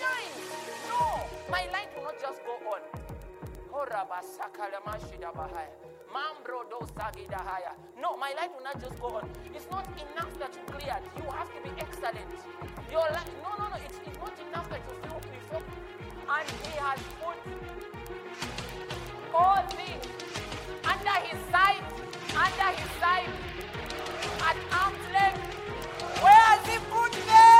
shine. No, my light will not just go on. No, my life will not just go on. It's not enough that you cleared. You have to be excellent. Your life, no, no, no. It's, it's not enough that you feel before. And he has put all things under his side, under his side, at arm's length. Where has he put them?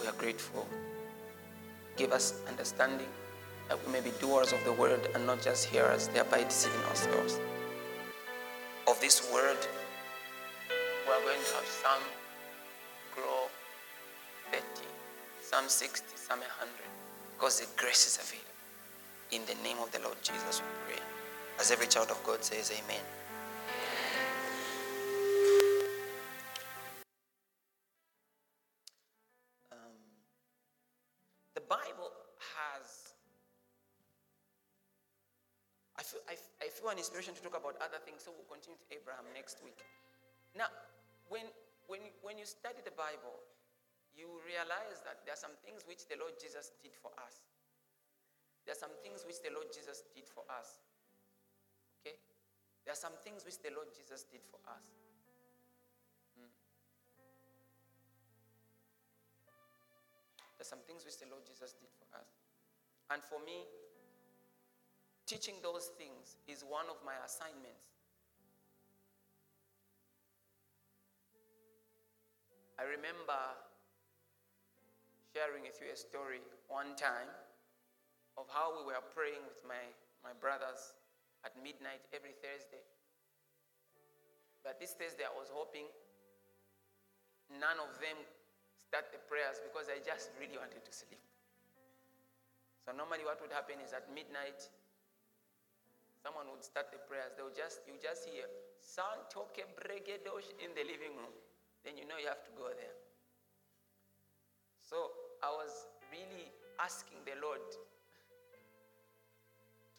We are grateful. Give us understanding that we may be doers of the word and not just hearers, thereby deceiving ourselves. Of this word, we are going to have some grow 30, some 60, some 100, because the grace is available. In the name of the Lord Jesus, we pray. As every child of God says, Amen. an inspiration to talk about other things, so we'll continue to Abraham next week. Now, when, when, when you study the Bible, you realize that there are some things which the Lord Jesus did for us. There are some things which the Lord Jesus did for us. Okay? There are some things which the Lord Jesus did for us. Hmm. There are some things which the Lord Jesus did for us. And for me, Teaching those things is one of my assignments. I remember sharing with you a story one time of how we were praying with my, my brothers at midnight every Thursday. But this Thursday, I was hoping none of them start the prayers because I just really wanted to sleep. So, normally, what would happen is at midnight, Someone would start the prayers. They'll just you just hear Santo Kebregedosh in the living room. Then you know you have to go there. So I was really asking the Lord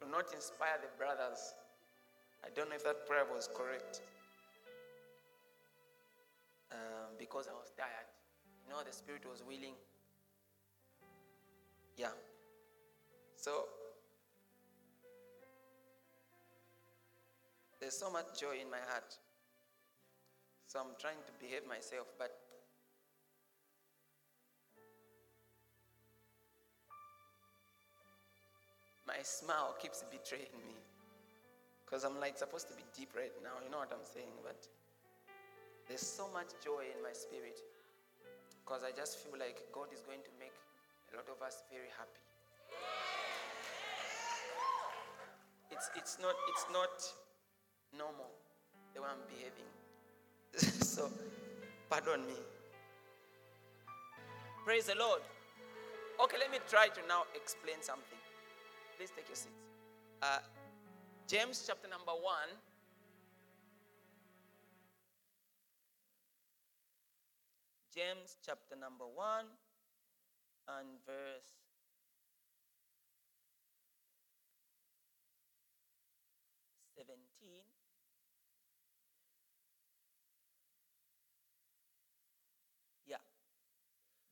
to not inspire the brothers. I don't know if that prayer was correct. Um, because I was tired. You know, the spirit was willing. Yeah. So There's so much joy in my heart. So I'm trying to behave myself, but my smile keeps betraying me. Because I'm like supposed to be deep right now, you know what I'm saying? But there's so much joy in my spirit. Because I just feel like God is going to make a lot of us very happy. It's, it's, not, it's, not, normal the way I'm behaving. so, pardon me. Praise the Lord. Okay, let me try to now explain something. Please take your seat. Uh, James chapter number 1. James chapter number 1 and verse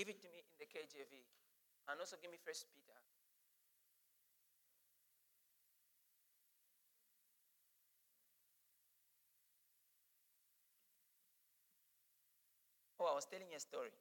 Give it to me in the KJV. And also give me First Peter. Oh, I was telling a story.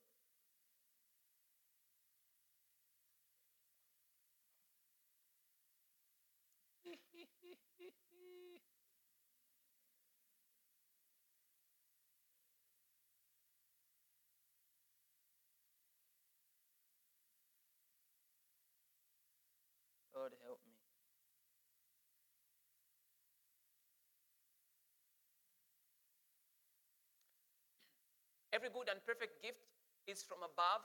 Help me. Every good and perfect gift is from above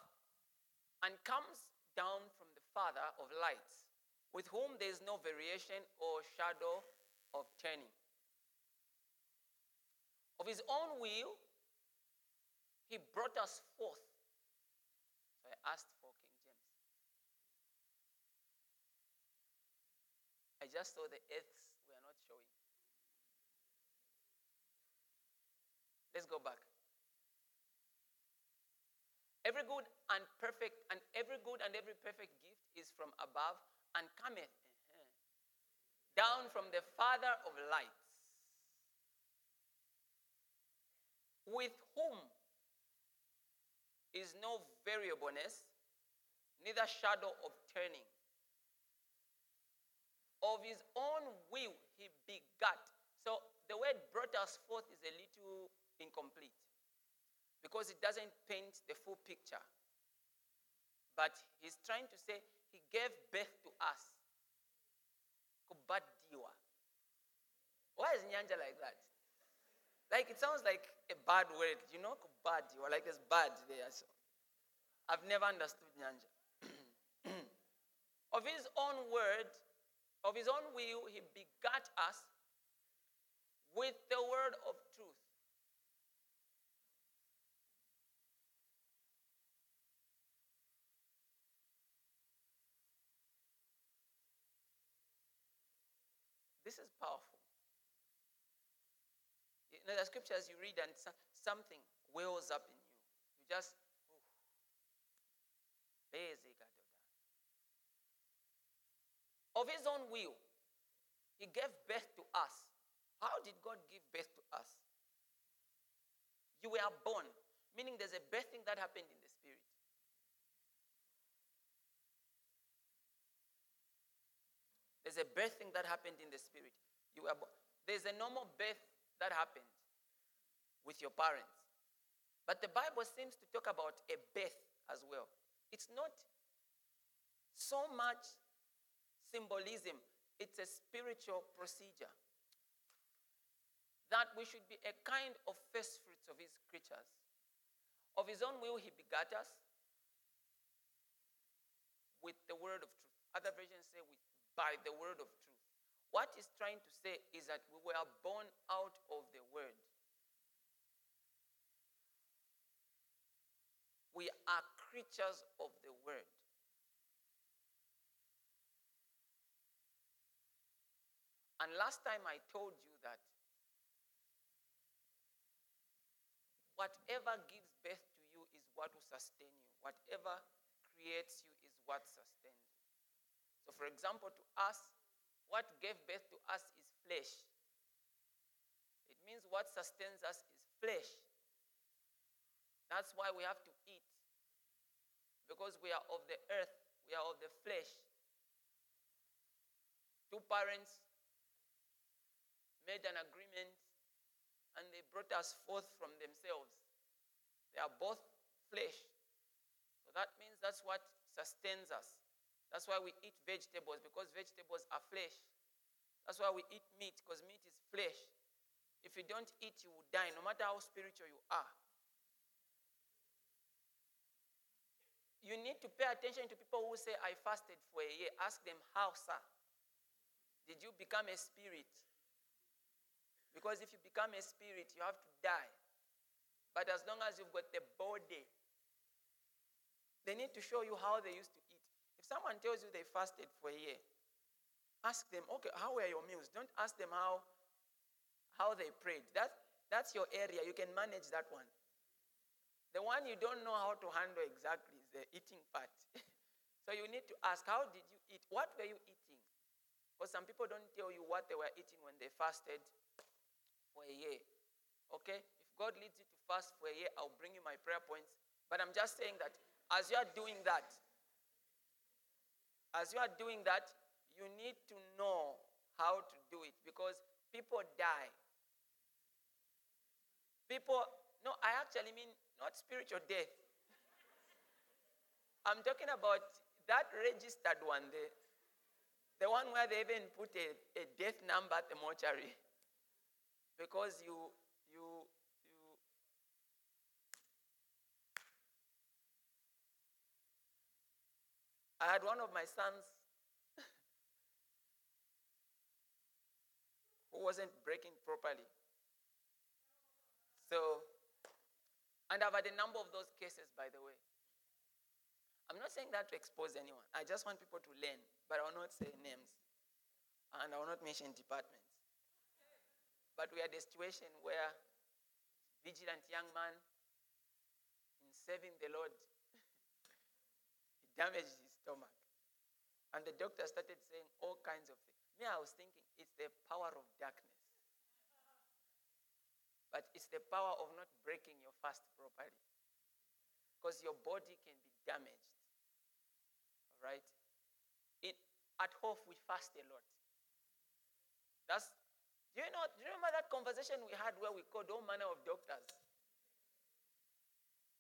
and comes down from the Father of lights, with whom there is no variation or shadow of turning. Of his own will, he brought us forth. So I asked for King James. I just so the earths were not showing. Let's go back. Every good and perfect, and every good and every perfect gift is from above and cometh uh-huh, down from the Father of lights, with whom is no variableness, neither shadow of turning. Of his own will he begat. So the word brought us forth is a little incomplete because it doesn't paint the full picture. But he's trying to say he gave birth to us. Kubadiwa. Why is Nyanja like that? Like it sounds like a bad word, you know, kubadiwa, like there's bad there. So I've never understood Nyanja. of his own word, of his own will, he begat us with the word of truth. This is powerful. You know, the scriptures you read and something wells up in you. You just, of his own will, he gave birth to us. How did God give birth to us? You were born, meaning there's a birthing that happened in the spirit. There's a birthing that happened in the spirit. You were born. There's a normal birth that happened with your parents. But the Bible seems to talk about a birth as well. It's not so much symbolism, it's a spiritual procedure. That we should be a kind of first fruits of his creatures. Of his own will, he begat us with the word of truth. Other versions say with by the word of truth. What he's trying to say is that we were born out of the word. We are creatures of the word. And last time I told you that whatever gives birth to you is what will sustain you. Whatever creates you is what sustains you. So, for example, to us, what gave birth to us is flesh. It means what sustains us is flesh. That's why we have to eat. Because we are of the earth, we are of the flesh. Two parents made an agreement and they brought us forth from themselves. They are both flesh. So that means that's what sustains us. That's why we eat vegetables because vegetables are flesh. That's why we eat meat because meat is flesh. If you don't eat, you will die, no matter how spiritual you are. You need to pay attention to people who say, I fasted for a year. Ask them, How, sir? Did you become a spirit? Because if you become a spirit, you have to die. But as long as you've got the body, They need to show you how they used to eat. If someone tells you they fasted for a year, ask them, okay, how were your meals? Don't ask them how, how they prayed. That, that's your area. You can manage that one. The one you don't know how to handle exactly is the eating part. so you need to ask, how did you eat? What were you eating? Because some people don't tell you what they were eating when they fasted for a year. Okay? If God leads you to fast for a year, I'll bring you my prayer points. But I'm just saying that as you are doing that, as you are doing that, you need to know how to do it because people die. People, no, I actually mean not spiritual death. I'm talking about that registered one, the, the one where they even put a, a death number at the mortuary. Because you, you, you, I had one of my sons who wasn't breaking properly. So, and I've had a number of those cases, by the way. I'm not saying that to expose anyone. I just want people to learn, but I will not say names. And I will not mention departments. But we had a situation where vigilant young man, in serving the Lord, he damaged his stomach. And the doctor started saying all kinds of things. Me, I was thinking it's the power of darkness. But it's the power of not breaking your fast properly. Because your body can be damaged. All right? In, at Hof, we fast a lot. That's, do you know, do you remember that conversation we had where we called all manner of doctors?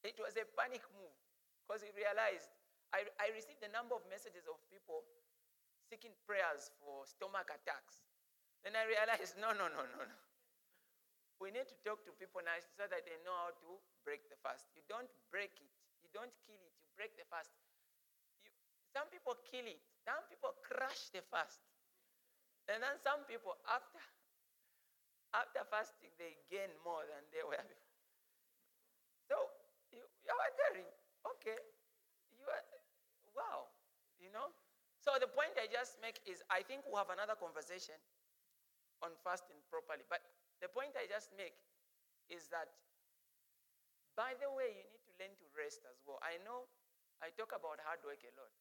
It was a panic move because we realized I, I received a number of messages of people seeking prayers for stomach attacks. Then I realized no, no, no, no, no. We need to talk to people now so that they know how to break the fast. You don't break it, you don't kill it, you break the fast. You, some people kill it, some people crush the fast. And then some people, after, after fasting, they gain more than they were before. So you, you're wondering, okay, you are, wow, you know? So the point I just make is I think we'll have another conversation on fasting properly. But the point I just make is that, by the way, you need to learn to rest as well. I know I talk about hard work a lot,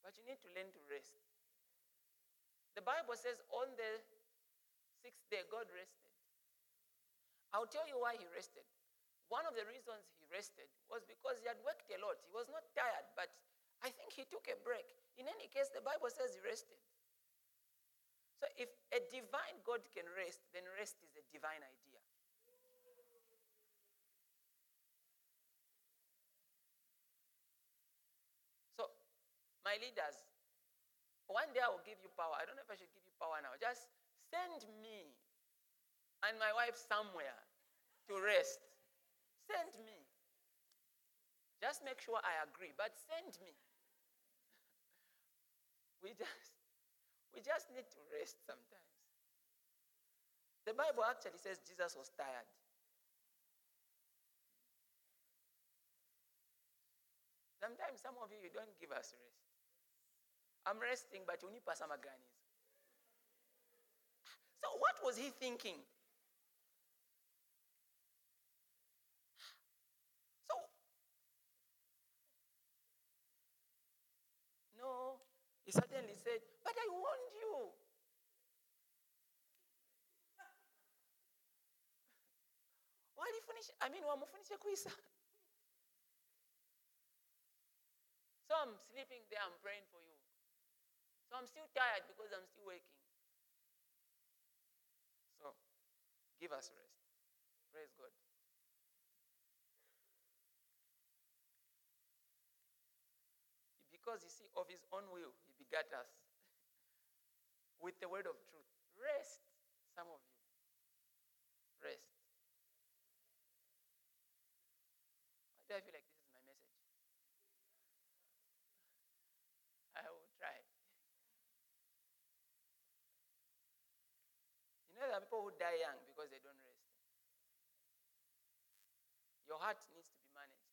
but you need to learn to rest. The Bible says on the sixth day, God rested. I'll tell you why he rested. One of the reasons he rested was because he had worked a lot. He was not tired, but I think he took a break. In any case, the Bible says he rested. So if a divine God can rest, then rest is a divine idea. So, my leaders, one day I will give you power. I don't know if I should give you power now. Just send me and my wife somewhere to rest. Send me. Just make sure I agree, but send me. we just we just need to rest sometimes. The Bible actually says Jesus was tired. Sometimes some of you, you don't give us rest. I'm resting, but you need pasamaganis. So what was he thinking? So, no, he suddenly said, But I warned you. Walifundisha, I mean, wamufundisha kuisa. So I'm sleeping there, I'm praying for you. So I'm still tired because I'm still waking. So give us rest. Praise God. Because you see, of his own will, begat us with the word of truth. Rest, some of you. Rest. Why do I feel like this is my message? I will try. You know, there are people who die young because they don't rest. Your heart needs to be managed.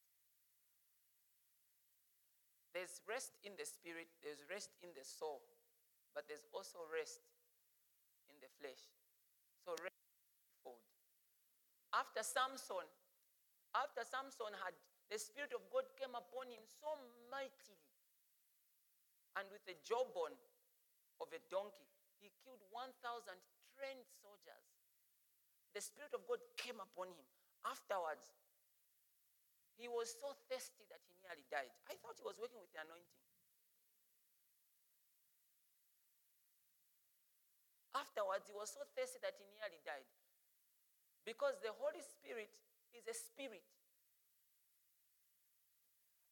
There's rest in the spirit, there's rest in the soul, but there's also rest in the flesh. So rest fold. After Samson, after Samson had the Spirit of God came upon him so mightily, and with a jawbone of a donkey, he killed 1,000 trained soldiers. The Spirit of God came upon him. Afterwards, he was so thirsty that he nearly died. I thought he was working with the anointing. Afterwards, he was so thirsty that he nearly died. Because the Holy Spirit is a spirit.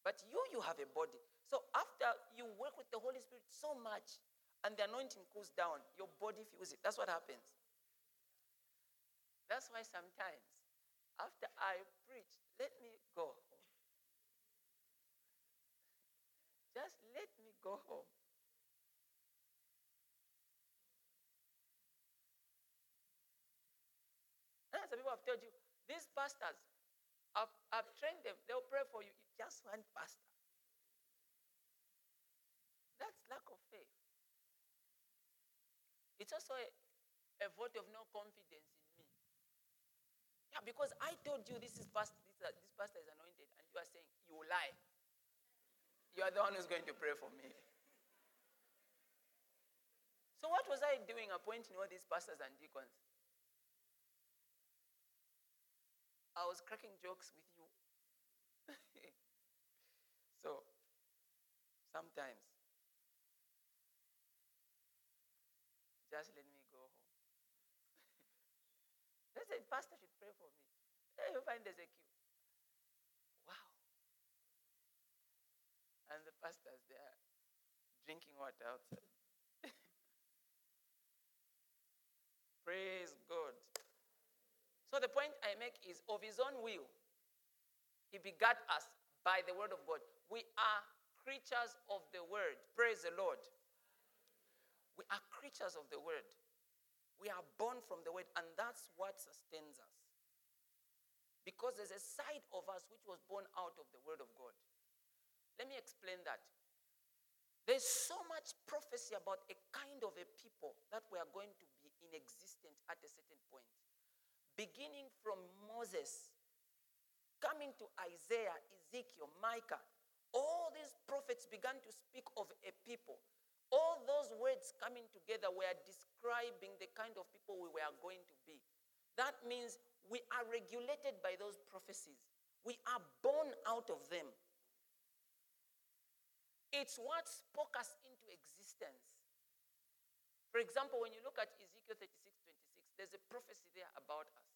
But you, you have a body. So after you work with the Holy Spirit so much and the anointing cools down, your body feels it. That's what happens. That's why sometimes after I preach, let me go home. Just let me go home. And some people have told you, these pastors, I've, I've trained them, they'll pray for you. Just one pastor. That's lack of faith. It's also a, a vote of no confidence in me. Yeah, because I told you this is past, uh, this pastor is anointed, and you are saying you lie. You are the one who's going to pray for me. So what was I doing appointing all these pastors and deacons? I was cracking jokes with you. so sometimes just let me go home. they said, Pastor should pray for me. Hey, you find there's a queue. Wow. And the pastors, they are drinking water outside. Praise God. So the point I make is of his own will, he begat us by the word of God. We are creatures of the word. Praise the Lord. We are creatures of the word. We are born from the word, and that's what sustains us. Because there's a side of us which was born out of the word of God. Let me explain that. There's so much prophecy about a kind of a people that we are going to be in existence at a certain point. Beginning from Moses, coming to Isaiah, Ezekiel, Micah, all these prophets began to speak of a people. All those words coming together were describing the kind of people we were going to be. That means we are regulated by those prophecies. We are born out of them. It's what spoke us into existence. For example, when you look at Ezekiel 36 26, there's a prophecy there about us.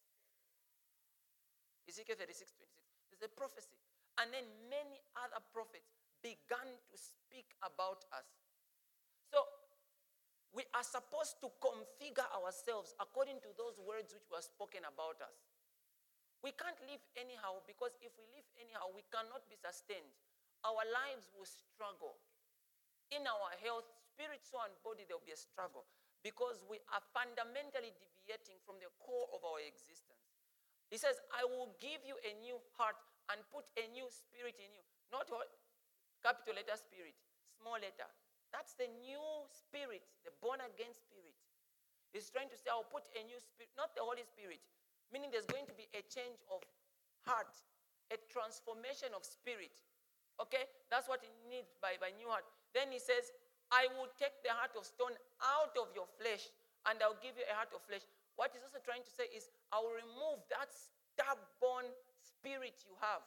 Ezekiel 36 26, there's a prophecy. And then many other prophets began to speak about us. So we are supposed to configure ourselves according to those words which were spoken about us. We can't live anyhow because if we live anyhow, we cannot be sustained. Our lives will struggle. In our health, spirit, soul, and body, there will be a struggle because we are fundamentally deviating from the core of our existence. He says, I will give you a new heart and put a new spirit in you. Not? Capital letter spirit, small letter. That's the new spirit, the born again spirit. He's trying to say, I'll put a new spirit, not the Holy Spirit, meaning there's going to be a change of heart, a transformation of spirit. Okay? That's what he needs by, by new heart. Then he says, I will take the heart of stone out of your flesh and I'll give you a heart of flesh. What he's also trying to say is, I will remove that stubborn spirit you have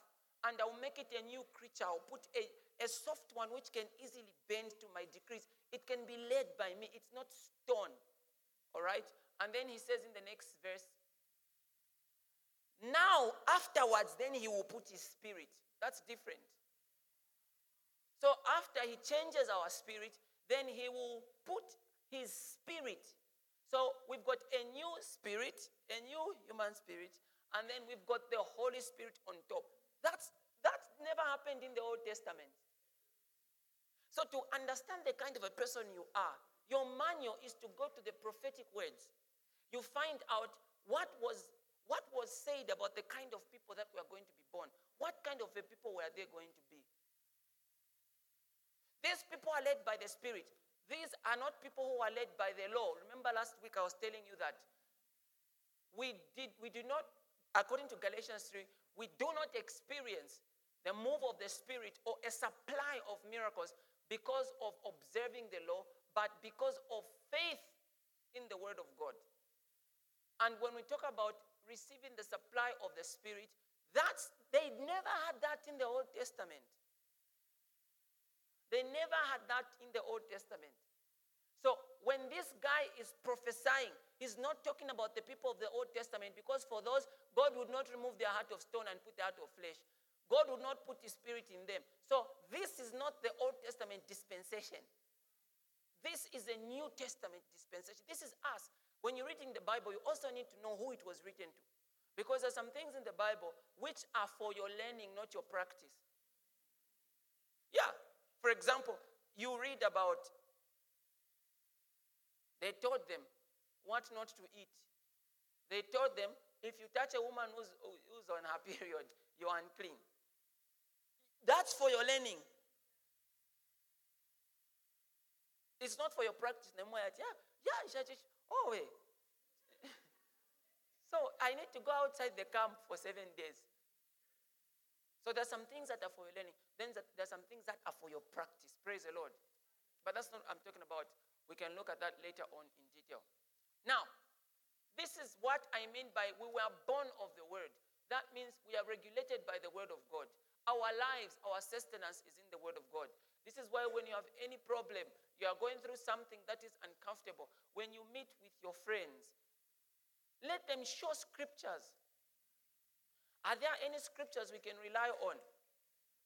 and I'll make it a new creature. I'll put a, a soft one which can easily bend to my decrees. It can be led by me, it's not stone. All right? And then he says in the next verse, now, afterwards, then he will put his spirit. That's different. So, after he changes our spirit, then he will put his spirit. So, we've got a new spirit, a new human spirit, and then we've got the Holy Spirit on top. That's, that never happened in the Old Testament. So, to understand the kind of a person you are, your manual is to go to the prophetic words. You find out what was, what was said about the kind of people that were going to be born. What kind of a people were they going to be? These people are led by the Spirit. These are not people who are led by the law. Remember last week I was telling you that we did we do not, according to Galatians 3, we do not experience the move of the Spirit or a supply of miracles because of observing the law, but because of faith in the Word of God. And when we talk about receiving the supply of the Spirit, that's they never had that in the Old Testament. They never had that in the Old Testament. So when this guy is prophesying, he's not talking about the people of the Old Testament because for those, God would not remove their heart of stone and put the heart of flesh. God would not put his spirit in them. So this is not the Old Testament dispensation. This is a New Testament dispensation. This is us. When you're reading the Bible, you also need to know who it was written to. Because there's some things in the Bible which are for your learning, not your practice. Yeah, for example, you read about, they told them what not to eat. They told them, if you touch a woman who's, who's on her period, you're unclean. That's for your learning. It's not for your practice. Yeah, yeah, oh, wait. so I need to go outside the camp for seven days. So there's some things that are for your learning. Then there's some things that are for your practice. Praise the Lord. But that's not I'm talking about. We can look at that later on in detail. Now, this is what I mean by we were born of the word. That means we are regulated by the word of God. Our lives, our sustenance is in the word of God. This is why when you have any problem, you are going through something that is uncomfortable, when you meet with your friends, let them show scriptures are there any scriptures we can rely on?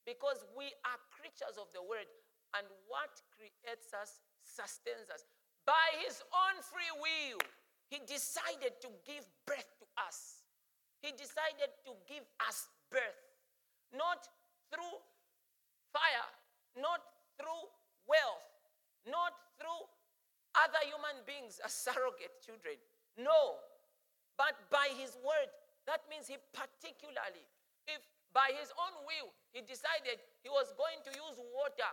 Because we are creatures of the word, and what creates us sustains us. By his own free will, he decided to give birth to us. He decided to give us birth, not through fire, not through wealth, not through other human beings as surrogate children. No, but by his word, that means he particularly, if by his own will he decided he was going to use water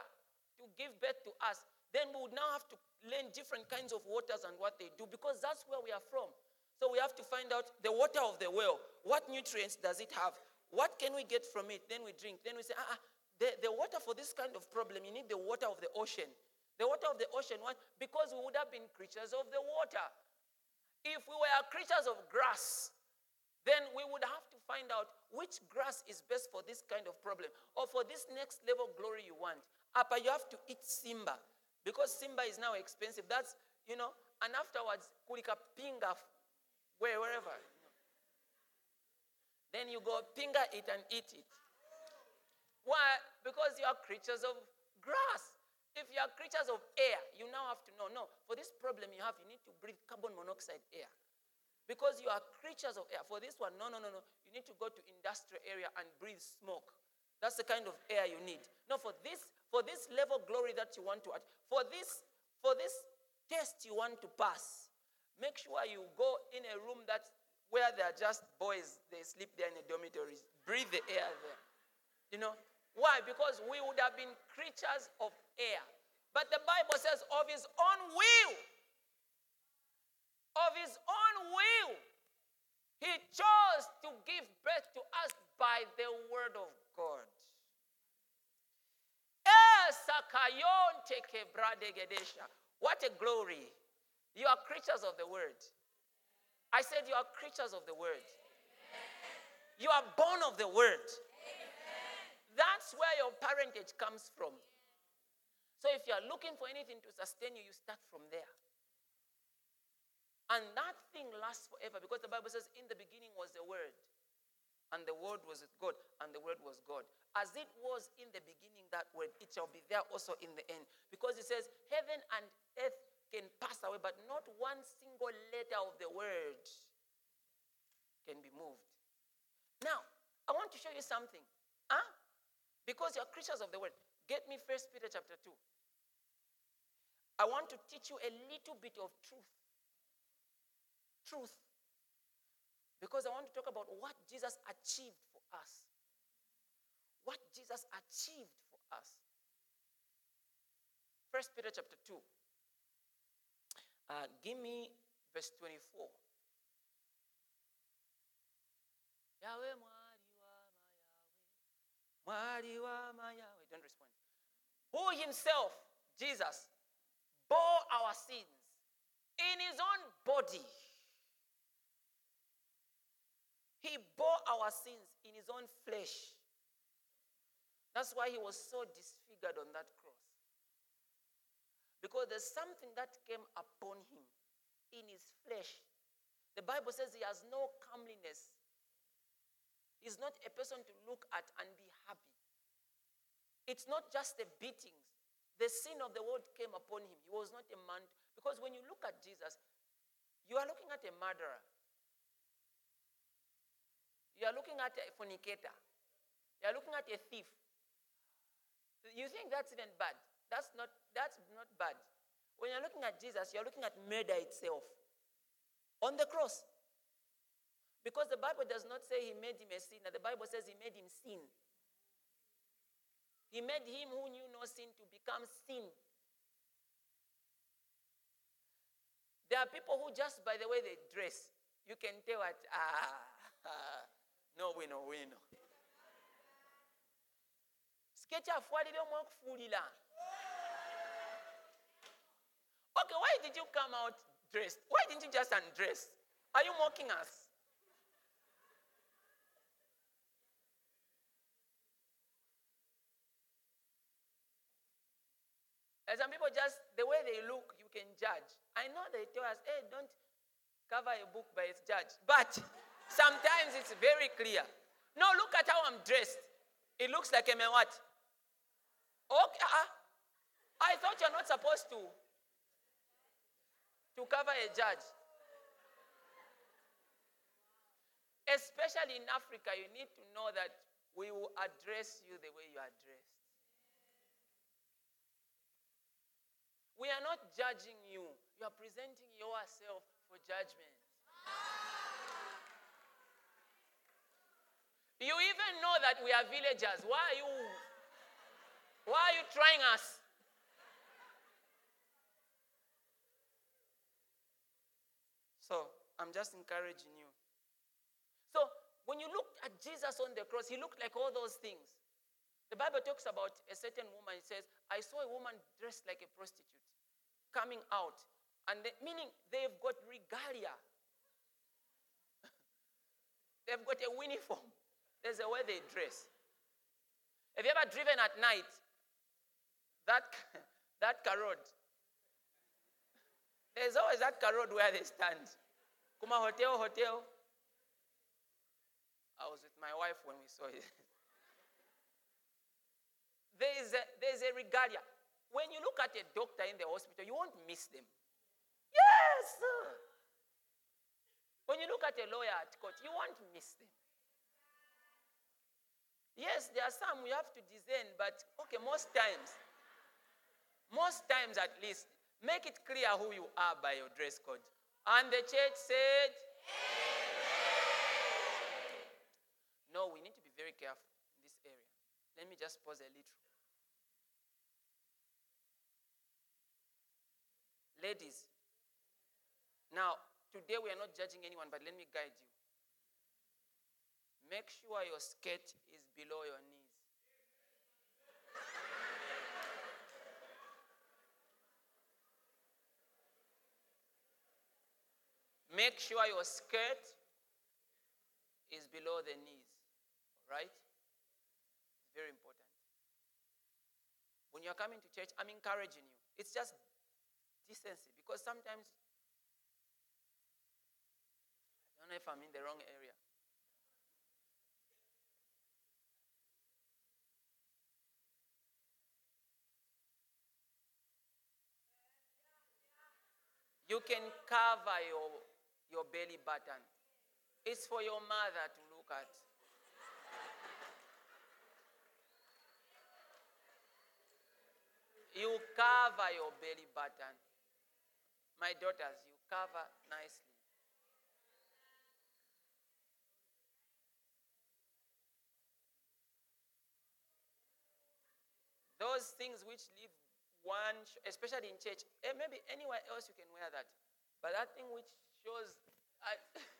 to give birth to us, then we would now have to learn different kinds of waters and what they do because that's where we are from. So we have to find out the water of the well. What nutrients does it have? What can we get from it? Then we drink. Then we say, ah, ah the, the water for this kind of problem, you need the water of the ocean. The water of the ocean, what? Because we would have been creatures of the water. If we were creatures of grass, then we would have to find out which grass is best for this kind of problem or for this next level glory you want. Upper, you have to eat Simba because Simba is now expensive. That's, you know, and afterwards, kulika pinga where, wherever. Then you go pinga it and eat it. Why? Because you are creatures of grass. If you are creatures of air, you now have to know no, for this problem you have, you need to breathe carbon monoxide air. Because you are creatures of air. For this one, no, no, no, no. You need to go to industrial area and breathe smoke. That's the kind of air you need. No, for this, for this level glory that you want to for this, for this test you want to pass, make sure you go in a room that where there are just boys, they sleep there in the dormitories. Breathe the air there. You know? Why? Because we would have been creatures of air. But the Bible says, of his own will of his own will, he chose to give birth to us by the word of God. Eh, what a glory. You are creatures of the word. I said you are creatures of the word. You are born of the word. That's where your parentage comes from. So if you are looking for anything to sustain you, you start from there. And that thing lasts forever because the Bible says, In the beginning was the Word, and the Word was with God, and the Word was God. As it was in the beginning, that word, it shall be there also in the end. Because it says, Heaven and earth can pass away, but not one single letter of the Word can be moved. Now, I want to show you something. Huh? Because you're creatures of the Word. Get me First Peter chapter 2. I want to teach you a little bit of truth truth. Because I want to talk about what Jesus achieved for us. What Jesus achieved for us. First Peter chapter 2. Uh, give me verse 24. Yahweh Yahweh. Don't respond. Who himself, Jesus, bore our sins in his own body. He bore our sins in his own flesh. That's why he was so disfigured on that cross. Because there's something that came upon him in his flesh. The Bible says he has no comeliness. He's not a person to look at and be happy. It's not just the beatings. The sin of the world came upon him. He was not a man. Because when you look at Jesus, you are looking at a murderer. You are looking at a fornicator. You are looking at a thief. You think that's even bad. That's not, that's not bad. When you're looking at Jesus, you're looking at murder itself on the cross. Because the Bible does not say he made him a sinner, the Bible says he made him sin. He made him who knew no sin to become sin. There are people who, just by the way they dress, you can tell what, ah, no wino wino. Sketch afualire omwakufuulira. Okay, why did you come out dressed? Why didn't you just undress? Are you mocking us? And some people just, the way they look, you can judge. I know they tell us, hey, don't cover a book by its judge. But sometimes it's very clear. No, look at how I'm dressed. It looks like I'm a what? Okay, uh, I thought you're not supposed to to cover a judge. Especially in Africa, you need to know that we will address you the way you are dressed. We are not judging you. You are presenting yourself for judgment. You even know that we are villagers. Why are you why are you trying us? So, I'm just encouraging you. So, when you look at Jesus on the cross, he looked like all those things. The Bible talks about a certain woman. It says, I saw a woman dressed like a prostitute coming out. And the, meaning they've got regalia. they've got a uniform. There's a way they dress. Have you ever driven at night? That, that car road. There's always that car road where they stand. Kuma hotel, hotel. I was with my wife when we saw it. there is a, there's a regalia. When you look at a doctor in the hospital, you won't miss them. Yes! When you look at a lawyer at court, you won't miss them. Yes, there are some we have to discern, but okay, most times, most times at least, make it clear who you are by your dress code. And the church said, Amen. No, we need to be very careful in this area. Let me just pause a little. Ladies, now, today we are not judging anyone, but let me guide you. Make sure your skirt is below your knees. Make sure your skirt is below the knees. Right? Very important. When you're coming to church, I'm encouraging you. It's just decency because sometimes I don't know if I'm in the wrong area. You can cover your, your belly button. It's for your mother to look at. You cover your belly button. My daughters, you cover nicely. Those things which leave one, especially in church, eh, maybe anywhere else you can wear that. But that thing which shows. I,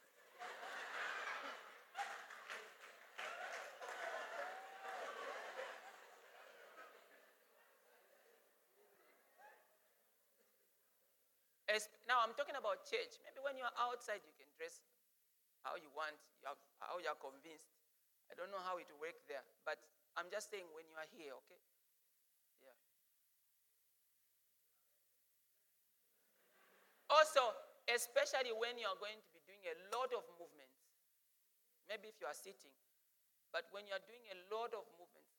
now I'm talking about church. Maybe when you're outside, you can dress how you want, how you are convinced. I don't know how it will work there, but I'm just saying when you are here, okay? Yeah. Also, especially when you are going to be doing a lot of movements, maybe if you are sitting, but when you are doing a lot of movements,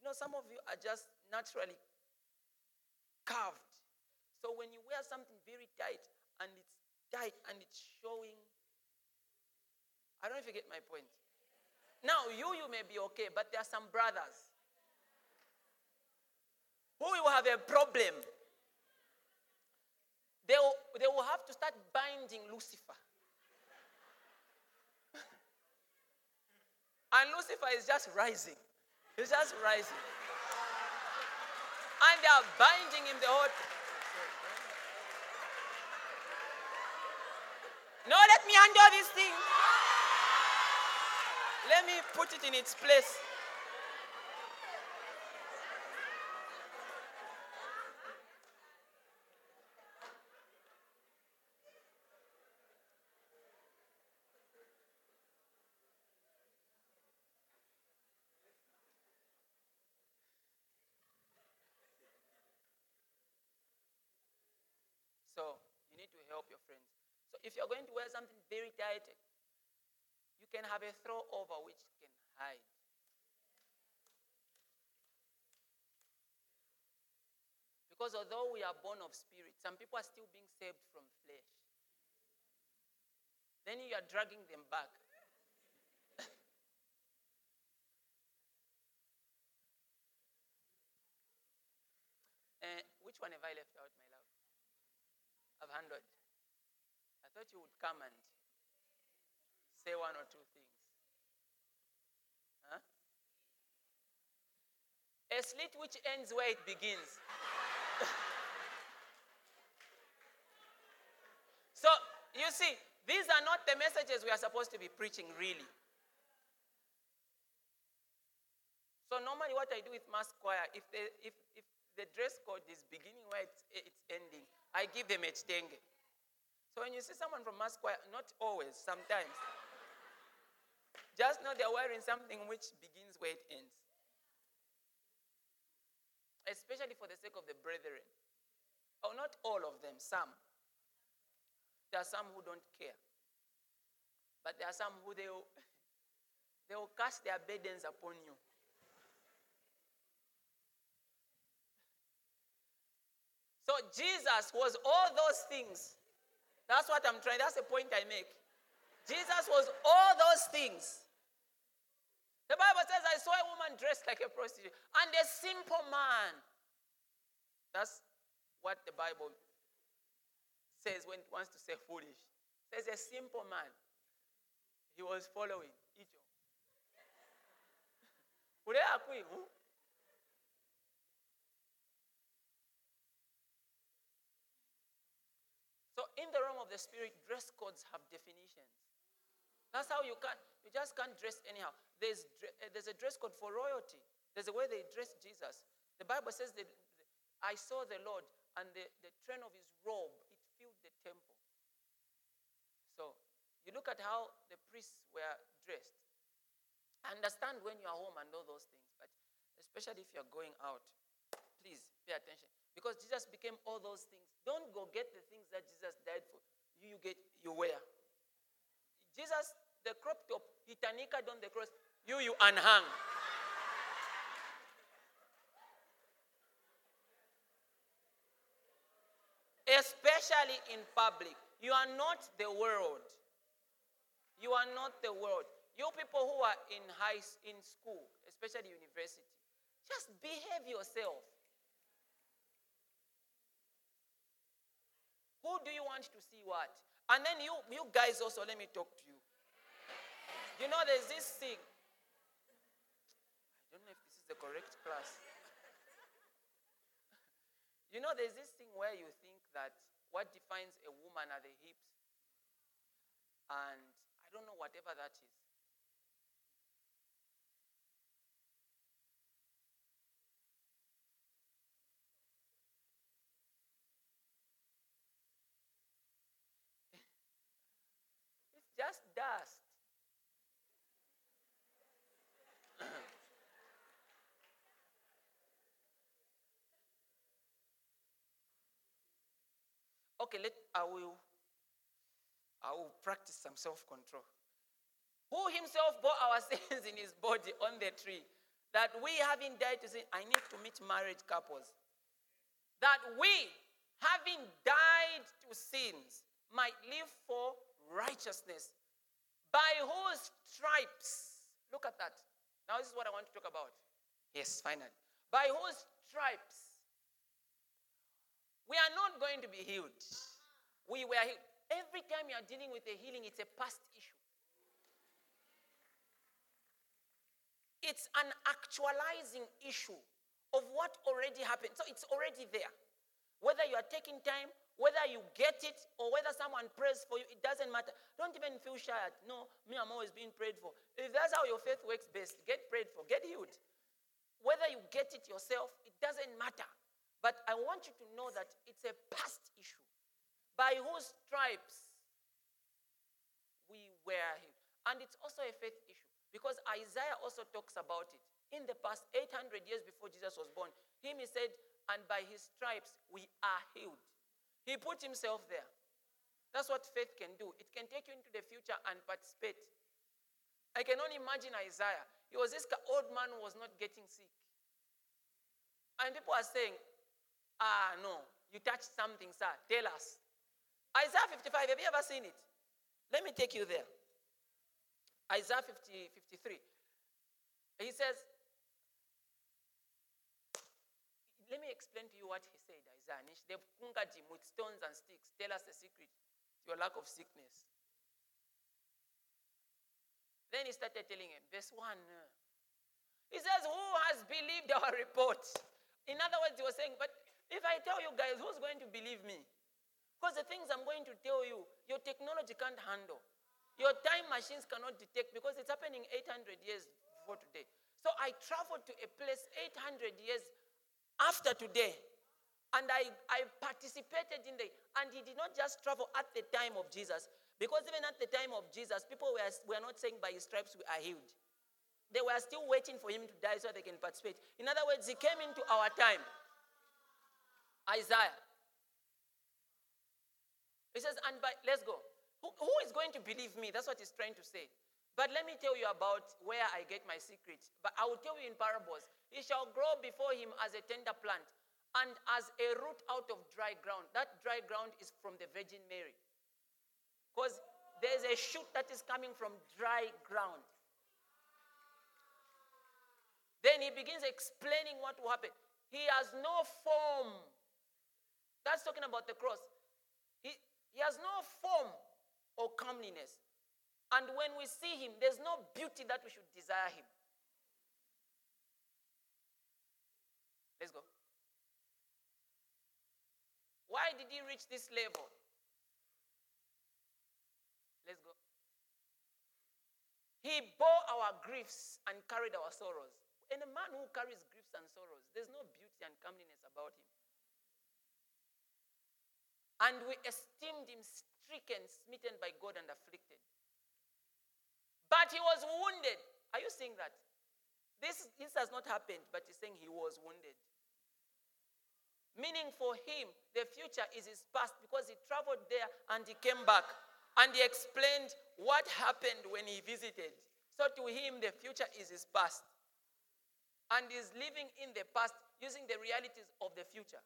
you know, some of you are just naturally carved. So when you wear something very tight and it's tight and it's showing, I don't know if you get my point. Now, you, you may be okay, but there are some brothers who will have a problem. They will, they will have to start binding Lucifer. and Lucifer is just rising. He's just rising. And they are binding him the whole No, let me handle this thing. Let me put it in its place. So you need to help your friends. So if you're going to wear something very tight, you can have a throw over which can hide. Because although we are born of spirit, some people are still being saved from flesh. Then you are dragging them back. Eh, which one have I left out, my love? I've handled. I thought you would come and say one or two things. Huh? A slit which ends where it begins. so, you see, these are not the messages we are supposed to be preaching, really. So, normally, what I do with mass choir, if, they, if, if the dress code is beginning where it's, it's ending, I give them a chitenge. So when you see someone from choir, not always, sometimes, just know they're wearing something which begins where it ends. Especially for the sake of the brethren. Oh, not all of them, some. There are some who don't care. But there are some who they will, they will cast their burdens upon you. So Jesus was all those things. That's what I'm trying, that's the point I make. Jesus was all those things. The Bible says, I saw a woman dressed like a prostitute and a simple man. That's what the Bible says when it wants to say foolish. It says a simple man. He was following Ijo. So in the realm of the spirit, dress codes have definitions. That's how you can you just can't dress anyhow. There's uh, there's a dress code for royalty. There's a way they dress Jesus. The Bible says that I saw the Lord and the, the train of his robe it filled the temple. So you look at how the priests were dressed. I understand when you are home and all those things, but especially if you're going out, please pay attention. Because Jesus became all those things. Don't go get the things that Jesus died for. You, you get you wear. Jesus, the crop top, he taniked on the cross. You you unhung. Especially in public. You are not the world. You are not the world. You people who are in high in school, especially university, just behave yourself. Who do you want to see what? And then you, you guys also, let me talk to you. You know, there's this thing. I don't know if this is the correct class. You know, there's this thing where you think that what defines a woman are the hips. And I don't know, whatever that is. It's just dust. okay, let I will I will practice some self-control. Who himself bore our sins in his body on the tree, that we having died to sin, I need to meet married couples. That we, having died to sins, might live for righteousness, by whose stripes, look at that. Now, this is what I want to talk about. Yes, finally. By whose stripes we are not going to be healed. We were healed. Every time you are dealing with a healing, it's a past issue. It's an actualizing issue of what already happened. So it's already there. Whether you are taking time, whether you get it, or whether someone prays for you, it doesn't matter. Don't even feel shy. No, me, I'm always being prayed for. If that's how your faith works best, get prayed for, get healed. Whether you get it yourself, it doesn't matter. But I want you to know that it's a past issue. By whose stripes we were healed. And it's also a faith issue. Because Isaiah also talks about it. In the past, 800 years before Jesus was born, him he said, and by his stripes we are healed. He put himself there. That's what faith can do. It can take you into the future and participate. I can only imagine Isaiah. He was this old man who was not getting sick. And people are saying, Ah, no. You touched something, sir. Tell us. Isaiah 55, have you ever seen it? Let me take you there. Isaiah 50, 53. He says, let me explain to you what he said, Isaiah. They've conquered him with stones and sticks. Tell us the secret. Your lack of sickness. Then he started telling him, verse 1. Uh, he says, Who has believed our report? In other words, he was saying, But if I tell you guys, who's going to believe me? Because the things I'm going to tell you, your technology can't handle. Your time machines cannot detect because it's happening 800 years before today. So I traveled to a place 800 years after today. And I, I participated in the, and he did not just travel at the time of Jesus, because even at the time of Jesus, people were, were not saying by his stripes we are healed. They were still waiting for him to die so they can participate. In other words, he came into our time. Isaiah. He says, and by, let's go. Who, who is going to believe me? That's what he's trying to say. But let me tell you about where I get my secret. But I will tell you in parables. He shall grow before him as a tender plant and as a root out of dry ground. That dry ground is from the Virgin Mary. Because there's a shoot that is coming from dry ground. Then he begins explaining what will happen. He has no form that's talking about the cross. He, he has no form or comeliness. And when we see him, there's no beauty that we should desire him. Let's go. Why did he reach this level? Let's go. He bore our griefs and carried our sorrows. And a man who carries griefs and sorrows, there's no beauty and comeliness about him. And we esteemed him stricken, smitten by God, and afflicted. But he was wounded. Are you seeing that? This, this has not happened, but he's saying he was wounded. Meaning for him, the future is his past because he traveled there and he came back. And he explained what happened when he visited. So to him, the future is his past. And he's living in the past using the realities of the future.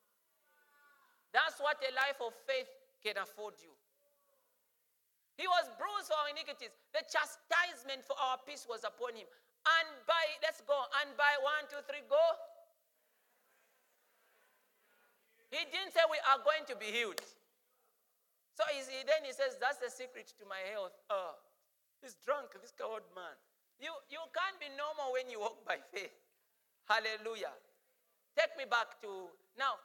That's what a life of faith can afford you. He was bruised for our iniquities. The chastisement for our peace was upon him. And by, let's go, and by one, two, three, go. He didn't say we are going to be healed. So he, then he says, That's the secret to my health. Oh, he's drunk, this old man. You, you can't be normal when you walk by faith. Hallelujah. Take me back to now.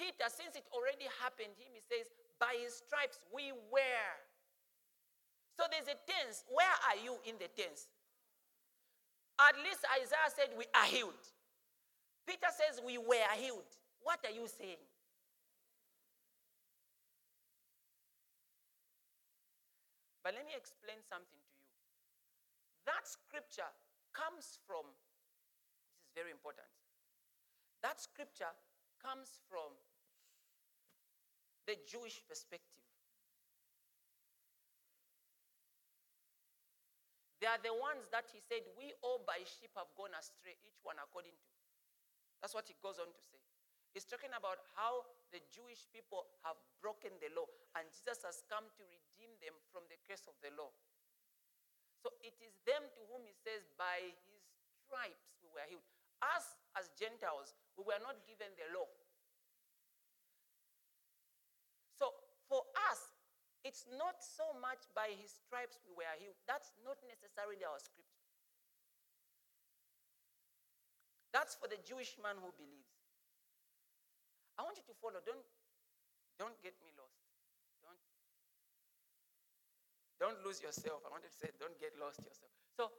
Peter, since it already happened, him, he says, by his stripes we were. So there's a tense. Where are you in the tense? At least Isaiah said we are healed. Peter says we were healed. What are you saying? But let me explain something to you. That scripture comes from, this is very important. That scripture comes from the Jewish perspective. They are the ones that he said, We all by sheep have gone astray, each one according to. That's what he goes on to say. He's talking about how the Jewish people have broken the law, and Jesus has come to redeem them from the curse of the law. So it is them to whom he says, By his stripes we were healed. Us, as Gentiles, we were not given the law. So for us, it's not so much by his stripes we were healed. That's not necessarily our scripture. That's for the Jewish man who believes. I want you to follow. Don't, don't get me lost. Don't, don't lose yourself. I want to say, don't get lost yourself. So,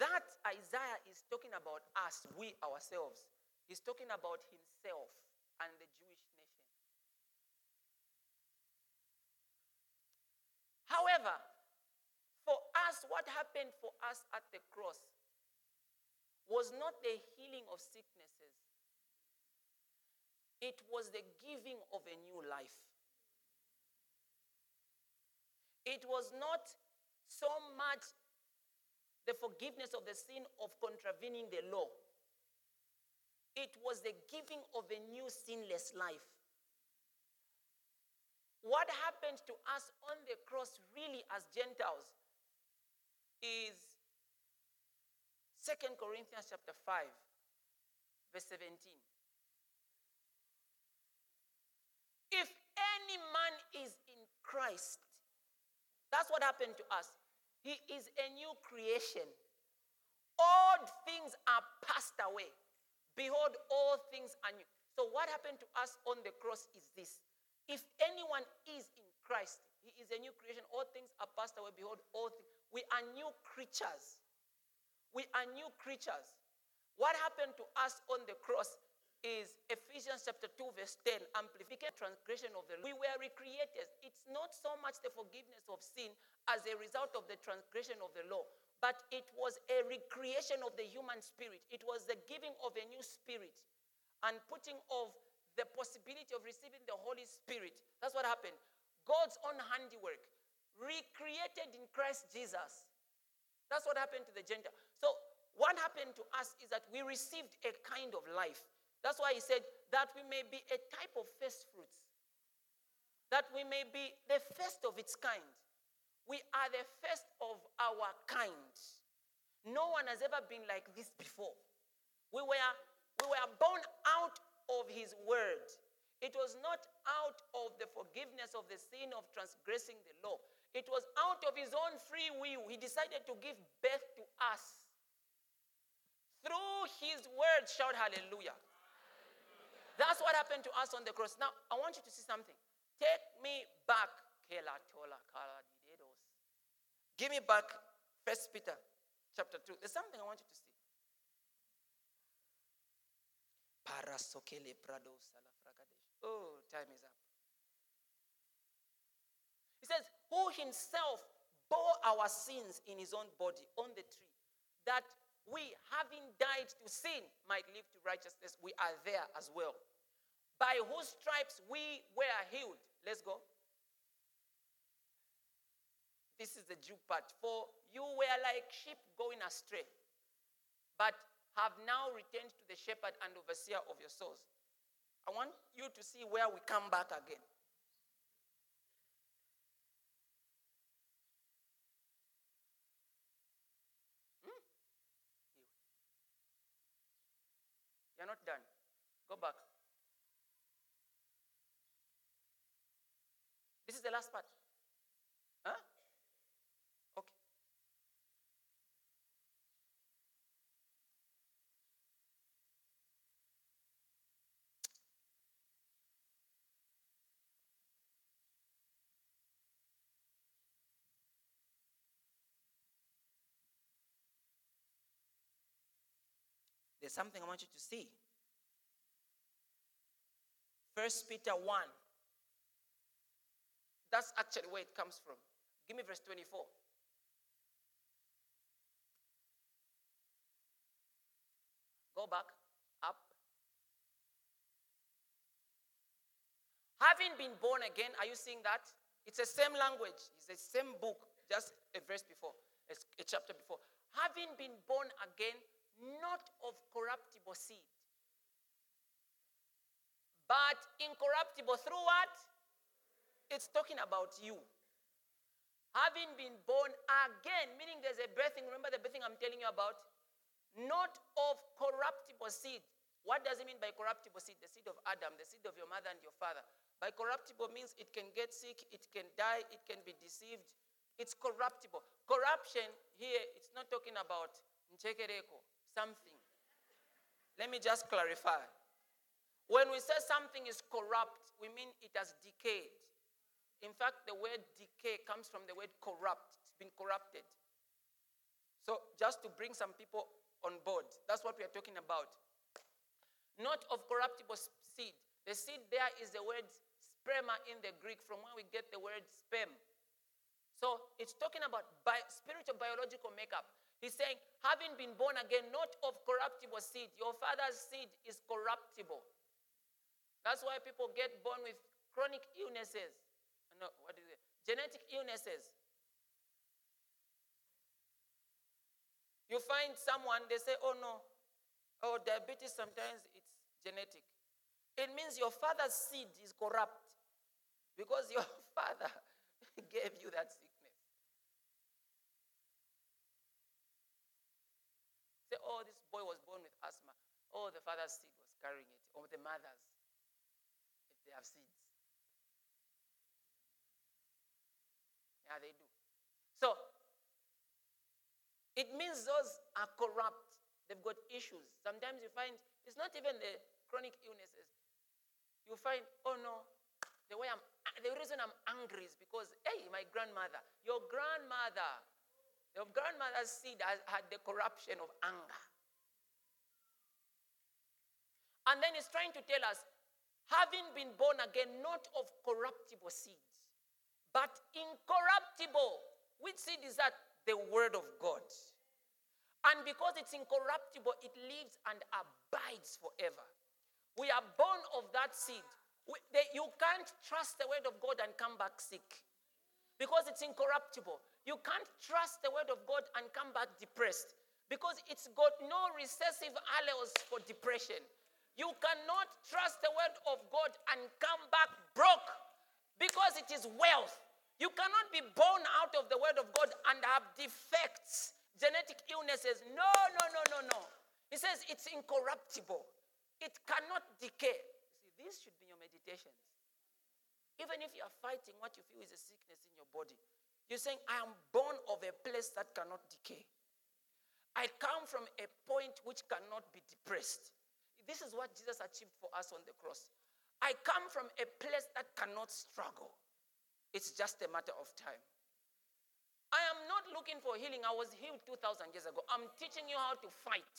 that Isaiah is talking about us, we ourselves. He's talking about himself and the Jewish nation. However, for us, what happened for us at the cross was not the healing of sicknesses, it was the giving of a new life. It was not so much the forgiveness of the sin of contravening the law, it was the giving of a new sinless life. What happened to us on the cross, really, as Gentiles, is 2 Corinthians chapter 5, verse 17. If any man is in Christ, that's what happened to us. He is a new creation. Old things are passed away. Behold, all things are new. So, what happened to us on the cross is this if anyone is in Christ, he is a new creation. All things are passed away. Behold, all things. We are new creatures. We are new creatures. What happened to us on the cross is Ephesians chapter 2, verse 10, amplification transgression of the law. We were recreated. It's not so much the forgiveness of sin as a result of the transgression of the law, but it was a recreation of the human spirit. It was the giving of a new spirit and putting of the possibility of receiving the Holy Spirit. That's what happened. God's own handiwork, recreated in Christ Jesus. That's what happened to the Gentile. So, what happened to us is that we received a kind of life. That's why he said that we may be a type of first fruits, that we may be the first of its kind. We are the first of our kind. No one has ever been like this before. We were, we were born out of his word. It was not out of the forgiveness of the sin of transgressing the law. It was out of his own free will. He decided to give birth to us. Through his word, shout hallelujah. That's what happened to us on the cross. Now, I want you to see something. Take me back. Give me back First Peter chapter 2. There's something I want you to see. Oh, time is up. He says, Who himself bore our sins in his own body on the tree, that we, having died to sin, might live to righteousness. We are there as well. By whose stripes we were healed. Let's go. This is the Jew part. For you were like sheep going astray, but have now returned to the shepherd and overseer of your souls. I want you to see where we come back again. is the last part? Huh? Okay. There's something I want you to see. First Peter 1 that's actually where it comes from. Give me verse 24. Go back, up. Having been born again, are you seeing that? It's the same language, it's the same book, just a verse before, a chapter before. Having been born again, not of corruptible seed, but incorruptible through what? It's talking about you. Having been born again, meaning there's a birthing. Remember the birthing I'm telling you about? Not of corruptible seed. What does it mean by corruptible seed? The seed of Adam, the seed of your mother and your father. By corruptible means it can get sick, it can die, it can be deceived. It's corruptible. Corruption here, it's not talking about something. Let me just clarify. When we say something is corrupt, we mean it has decayed. In fact, the word decay comes from the word corrupt. It's been corrupted. So, just to bring some people on board, that's what we are talking about. Not of corruptible seed. The seed there is the word sperma in the Greek, from where we get the word sperm. So, it's talking about spiritual biological makeup. He's saying, having been born again, not of corruptible seed. Your father's seed is corruptible. That's why people get born with chronic illnesses. No, what is it? Genetic illnesses. You find someone, they say, oh no, oh, diabetes sometimes it's genetic. It means your father's seed is corrupt because your father gave you that sickness. Say, oh, this boy was born with asthma. Oh, the father's seed was carrying it, or the mother's if they have seeds. Yeah, they do. So, it means those are corrupt. They've got issues. Sometimes you find it's not even the chronic illnesses. You find, oh no, the way I'm, the reason I'm angry is because, hey, my grandmother, your grandmother, your grandmother's seed has had the corruption of anger. And then he's trying to tell us having been born again, not of corruptible seeds, but incorruptible. Which seed is that? The Word of God. And because it's incorruptible, it lives and abides forever. We are born of that seed. We, they, you can't trust the Word of God and come back sick because it's incorruptible. You can't trust the Word of God and come back depressed because it's got no recessive alleles for depression. You cannot trust the word of God and come back broke because it is wealth. You cannot be born out of the word of God and have defects, genetic illnesses. No, no, no, no, no. He says it's incorruptible, it cannot decay. See, these should be your meditations. Even if you are fighting what you feel is a sickness in your body, you're saying, I am born of a place that cannot decay. I come from a point which cannot be depressed. This is what Jesus achieved for us on the cross. I come from a place that cannot struggle. It's just a matter of time. I am not looking for healing. I was healed 2,000 years ago. I'm teaching you how to fight.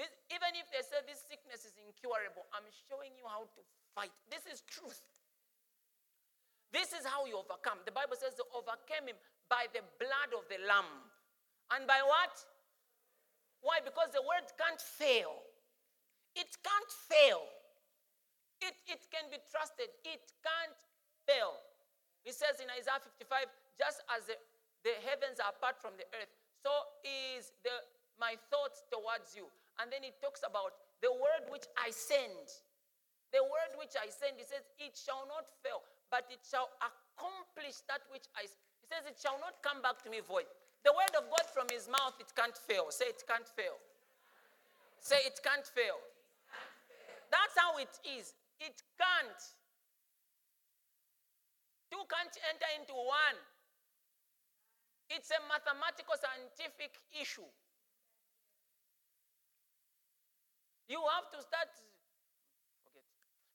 This, even if they say this sickness is incurable, I'm showing you how to fight. This is truth. This is how you overcome. The Bible says they overcame him by the blood of the Lamb. And by what? Why? Because the word can't fail. It can't fail. It, it can be trusted. It can't fail. He says in Isaiah 55, just as the, the heavens are apart from the earth, so is the, my thoughts towards you. And then he talks about the word which I send. The word which I send, he says, it shall not fail, but it shall accomplish that which I. He says, it shall not come back to me void. The word of God from his mouth, it can't fail. Say, it can't fail. Say, it can't fail. That's how it is. It can't. Two can't enter into one. It's a mathematical scientific issue. You have to start. Forget.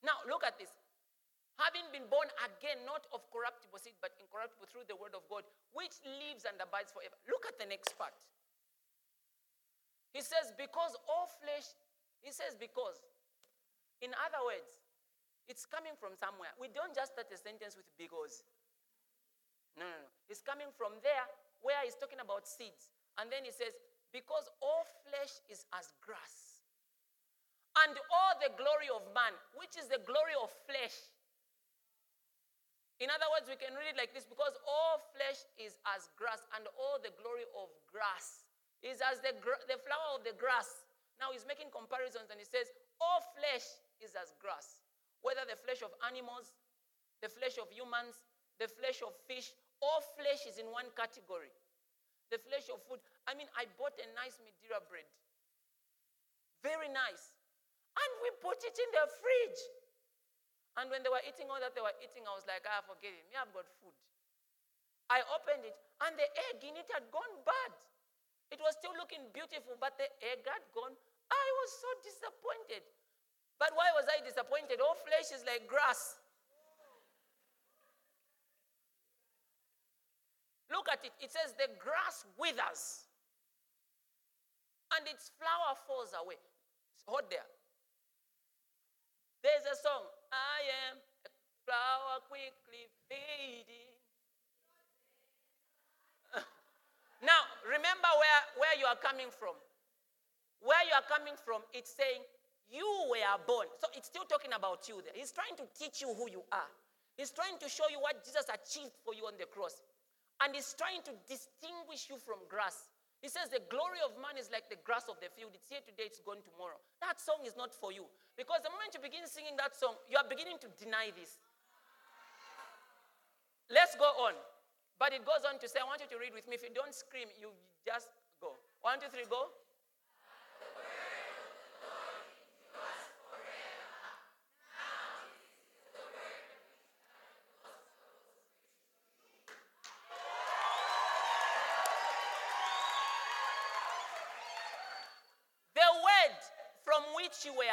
Now, look at this. Having been born again, not of corruptible seed, but incorruptible through the word of God, which lives and abides forever. Look at the next part. He says, because all flesh, he says, because. In other words, it's coming from somewhere. We don't just start a sentence with because. No, no, no. It's coming from there where he's talking about seeds. And then he says, because all flesh is as grass. And all the glory of man, which is the glory of flesh. In other words, we can read it like this because all flesh is as grass, and all the glory of grass is as the, the flower of the grass. Now he's making comparisons and he says, All flesh is as grass, whether the flesh of animals, the flesh of humans, the flesh of fish, all flesh is in one category. The flesh of food. I mean, I bought a nice Madeira bread. Very nice. And we put it in the fridge. And when they were eating all that they were eating, I was like, ah, forget it. Me, I've got food. I opened it, and the egg in it had gone bad. It was still looking beautiful, but the egg had gone. I was so disappointed. But why was I disappointed? All flesh is like grass. Look at it. It says the grass withers and its flower falls away. Hold there. There's a song. I am a flower quickly fading. now, remember where, where you are coming from. Where you are coming from, it's saying you were born. So it's still talking about you there. He's trying to teach you who you are. He's trying to show you what Jesus achieved for you on the cross. And he's trying to distinguish you from grass. He says the glory of man is like the grass of the field. It's here today, it's gone tomorrow. That song is not for you. Because the moment you begin singing that song, you are beginning to deny this. Let's go on. But it goes on to say, I want you to read with me. If you don't scream, you just go. One, two, three, go.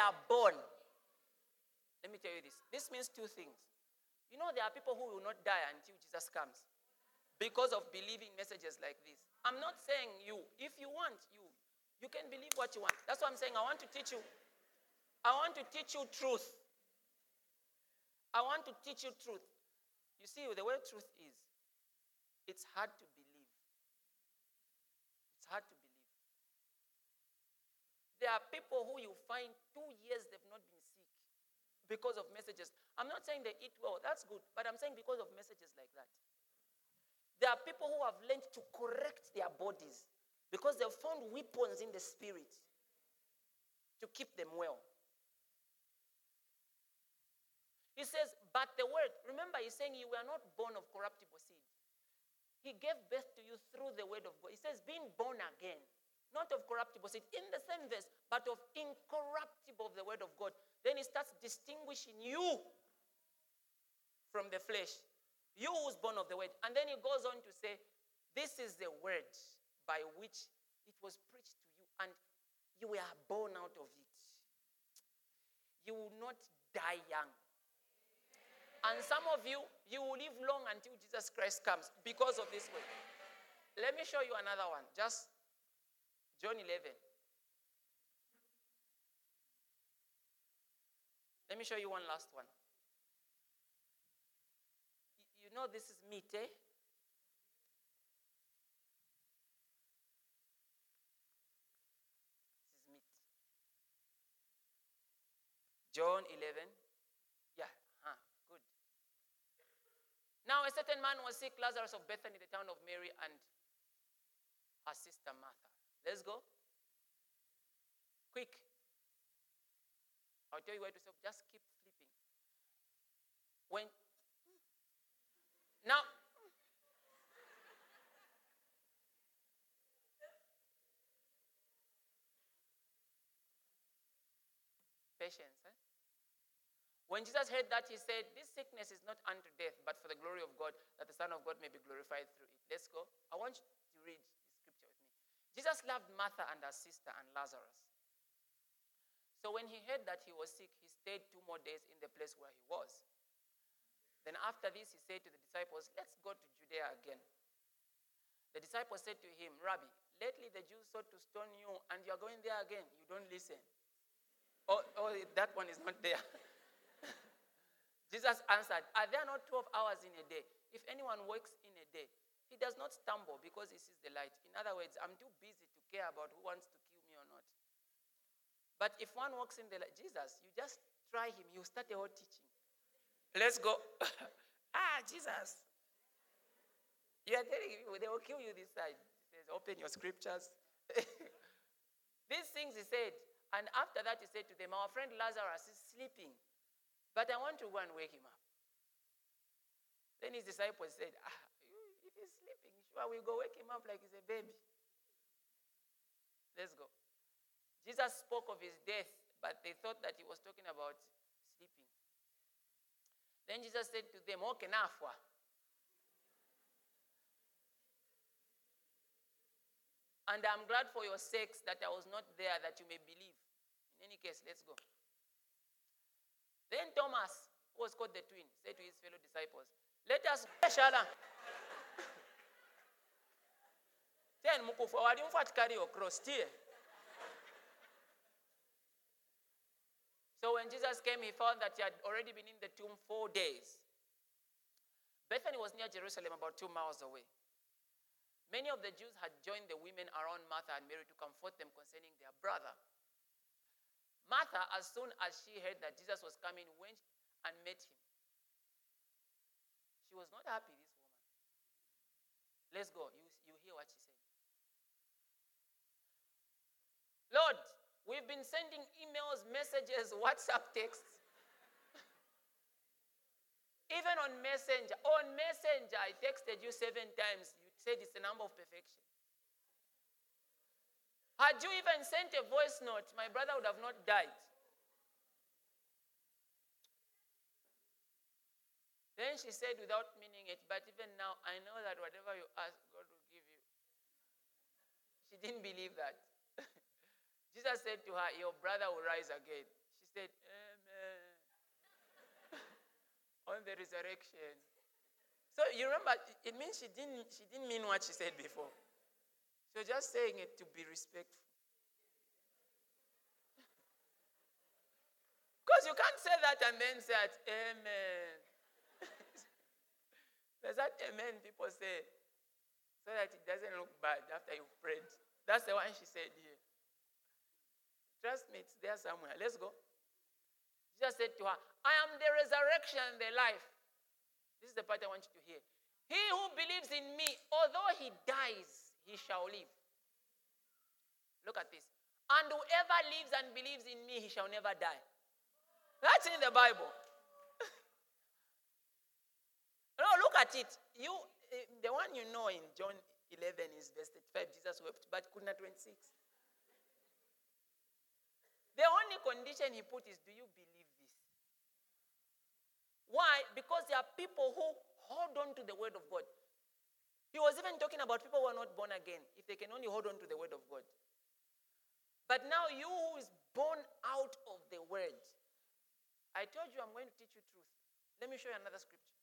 Were born. Let me tell you this. This means two things. You know, there are people who will not die until Jesus comes because of believing messages like this. I'm not saying you. If you want, you. You can believe what you want. That's what I'm saying. I want to teach you. I want to teach you truth. I want to teach you truth. You see, the way truth is, it's hard to believe. It's hard to believe. There are people who you find two years they've not been sick because of messages. I'm not saying they eat well, that's good, but I'm saying because of messages like that. There are people who have learned to correct their bodies because they've found weapons in the spirit to keep them well. He says, but the word, remember, he's saying you were not born of corruptible seed. He gave birth to you through the word of God. He says, being born again not of corruptible seed, in the same verse, but of incorruptible of the word of God. Then he starts distinguishing you from the flesh, you who's born of the word. And then he goes on to say, This is the word by which it was preached to you, and you were born out of it. You will not die young. And some of you, you will live long until Jesus Christ comes because of this word. Let me show you another one. Just John 11. Let me show you one last one. You know this is meat, eh? This is meat. John 11. Yeah, huh, good. Now a certain man was sick, Lazarus of Bethany, the town of Mary, and her sister Martha. Let's go. Quick. I'll tell you where to stop. Just keep flipping. When now patience. Eh? When Jesus heard that, he said, This sickness is not unto death, but for the glory of God, that the Son of God may be glorified through it. Let's go. I want you to read Jesus loved Martha and her sister and Lazarus. So when he heard that he was sick, he stayed two more days in the place where he was. Then after this, he said to the disciples, Let's go to Judea again. The disciples said to him, Rabbi, lately the Jews sought to stone you, and you are going there again. You don't listen. Oh, oh that one is not there. Jesus answered, Are there not 12 hours in a day? If anyone works in a day, he does not stumble because he sees the light. In other words, I'm too busy to care about who wants to kill me or not. But if one walks in the light, Jesus, you just try him, you start a whole teaching. Let's go. ah, Jesus. You are telling people they will kill you this side. He says, Open your scriptures. These things he said. And after that, he said to them, Our friend Lazarus is sleeping, but I want to go and wake him up. Then his disciples said, ah, we'll go wake him up like he's a baby. Let's go. Jesus spoke of his death, but they thought that he was talking about sleeping. Then Jesus said to them, Okay, nafwa. And I'm glad for your sakes that I was not there, that you may believe. In any case, let's go. Then Thomas, who was called the twin, said to his fellow disciples, Let us shala. Then carry your cross still. So when Jesus came, he found that he had already been in the tomb four days. Bethany was near Jerusalem, about two miles away. Many of the Jews had joined the women around Martha and Mary to comfort them concerning their brother. Martha, as soon as she heard that Jesus was coming, went and met him. She was not happy, this woman. Let's go. You, you hear what she said. Lord, we've been sending emails, messages, WhatsApp texts. Even on Messenger. On Messenger, I texted you seven times. You said it's a number of perfection. Had you even sent a voice note, my brother would have not died. Then she said, without meaning it, but even now, I know that whatever you ask, God will give you. She didn't believe that. Jesus said to her, Your brother will rise again. She said, Amen. On the resurrection. So you remember, it means she didn't, she didn't mean what she said before. She was just saying it to be respectful. Because you can't say that and then say, that, Amen. There's that amen people say so that it doesn't look bad after you've prayed. That's the one she said here. Trust me, it's there somewhere. Let's go. Jesus said to her, I am the resurrection and the life. This is the part I want you to hear. He who believes in me, although he dies, he shall live. Look at this. And whoever lives and believes in me, he shall never die. That's in the Bible. no, look at it. You, eh, the one you know in John 11 is verse 35. Jesus wept, but could not 26. The only condition he put is, do you believe? This? Why? Because there are people who hold on to the word of God. He was even talking about people who are not born again, if they can only hold on to the word of God. But now, you who is born out of the word, I told you I'm going to teach you truth. Let me show you another scripture.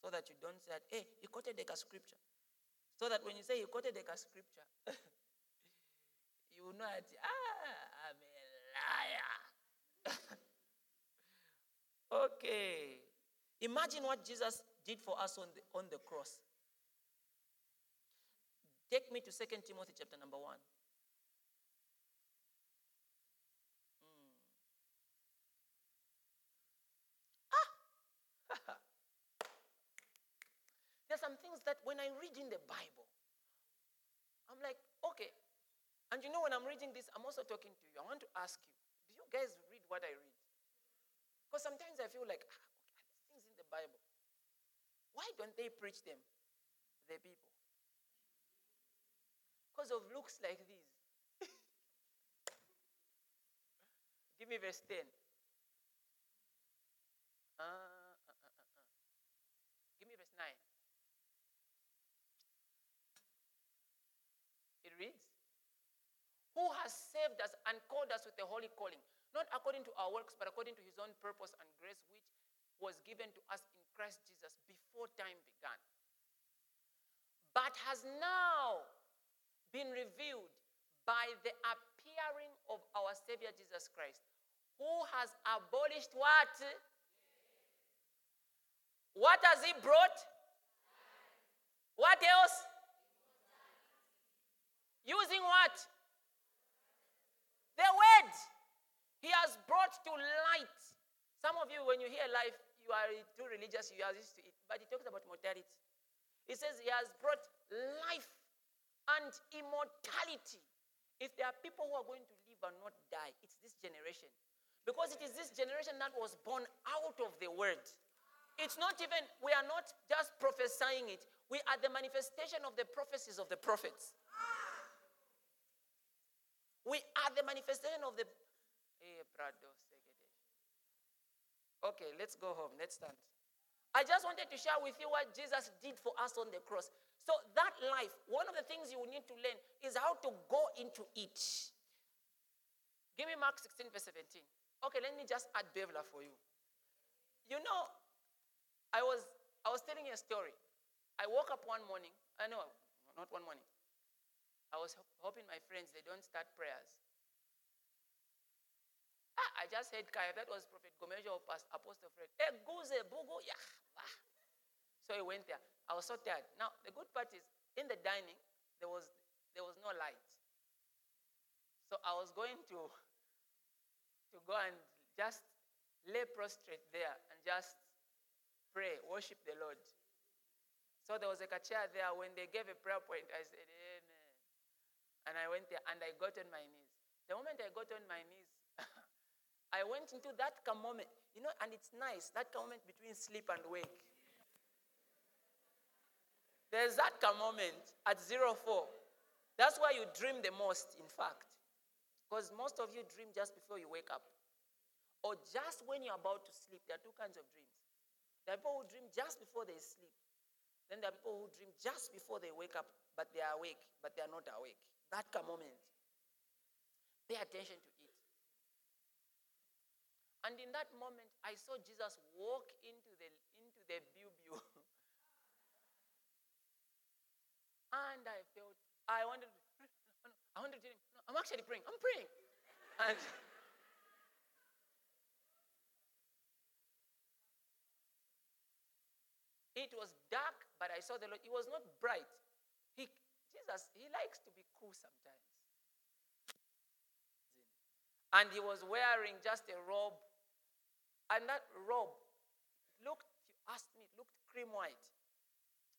So that you don't say, that, hey, he quoted a scripture. So that when you say he quoted a scripture, you know that, ah, I'm a liar. Okay. Imagine what Jesus did for us on the, on the cross. Take me to 2 Timothy chapter number 1. Hmm. Ah! There's some things that when I read in the Bible, I'm like, okay. And you know, when I'm reading this, I'm also talking to you. I want to ask you, do you guys read what I read? Because sometimes I feel like, ah, okay, these things in the Bible, why don't they preach them, the people? Because of looks like these. Give me verse 10. Uh, uh, uh, uh, uh. Give me verse 9. It reads, Who has saved us and called us with a holy calling not according to our works, but according to his own purpose and grace, which was given to us in Christ Jesus before time began. But but has now been revealed by the appearing of our Savior Jesus Christ, who has abolished what? What has he brought? What else? Using what? The word. He has brought to light. Some of you, when you hear life, you are too religious, you are used to it. But he talks about mortality. He says he has brought life and immortality. If there are people who are going to live and not die, it's this generation. Because it is this generation that was born out of the word. It's not even, we are not just prophesying it, we are the manifestation of the prophecies of the prophets. We are the manifestation of the. Eh, okay, let's go home. Let's stand. I just wanted to share with you what Jesus did for us on the cross. So, that life, one of the things you need to learn is how to go into it. Give me Mark 16, verse 17. Okay, let me just add Bevla for you. You know, I was I was telling you a story. I woke up one morning. I know, not one morning. I was hoping my friends they don't start prayers. Ah, I just heard Kaya. That was Prophet Gomejo of Apostle Fred. Yeah. So he went there. I was so tired. Now the good part is in the dining there was there was no light. So I was going to to go and just lay prostrate there and just pray, worship the Lord. So there was like a chair there. When they gave a prayer point, I said, and I went there and I got on my knees. The moment I got on my knees, I went into that moment, you know, and it's nice, that moment between sleep and wake. There's that moment at zero four. That's why you dream the most, in fact. Because most of you dream just before you wake up. Or just when you're about to sleep. There are two kinds of dreams. There are people who dream just before they sleep. Then there are people who dream just before they wake up, but they are awake, but they are not awake. That moment. Pay attention to it. And in that moment, I saw Jesus walk into the into the bubu. and I felt I wanted to, I wanted to him, no, I'm actually praying. I'm praying. And it was dark, but I saw the Lord. It was not bright. He likes to be cool sometimes. And he was wearing just a robe. And that robe looked, you asked me, looked cream white.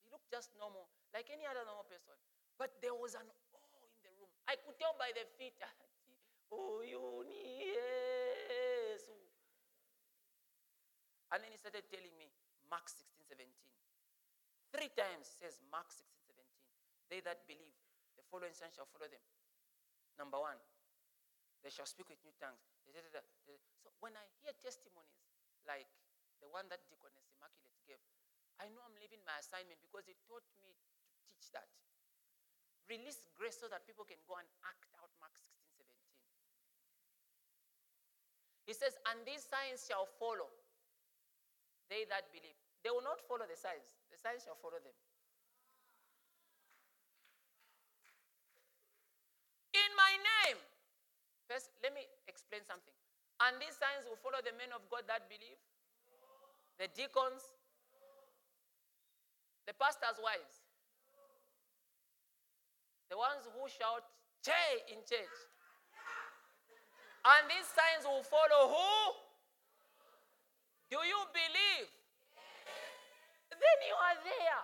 He looked just normal, like any other normal person. But there was an awe in the room. I could tell by the feet. oh, you yes. And then he started telling me, Mark 16, 17. Three times says Mark 16, they that believe, the following signs shall follow them. Number one, they shall speak with new tongues. So when I hear testimonies like the one that Deaconess Immaculate gave, I know I'm leaving my assignment because it taught me to teach that. Release grace so that people can go and act out Mark 16, 17. He says, and these signs shall follow they that believe. They will not follow the signs, the signs shall follow them. First, let me explain something. And these signs will follow the men of God that believe, the deacons, the pastors' wives, the ones who shout, Che in church. And these signs will follow who? Do you believe? Then you are there.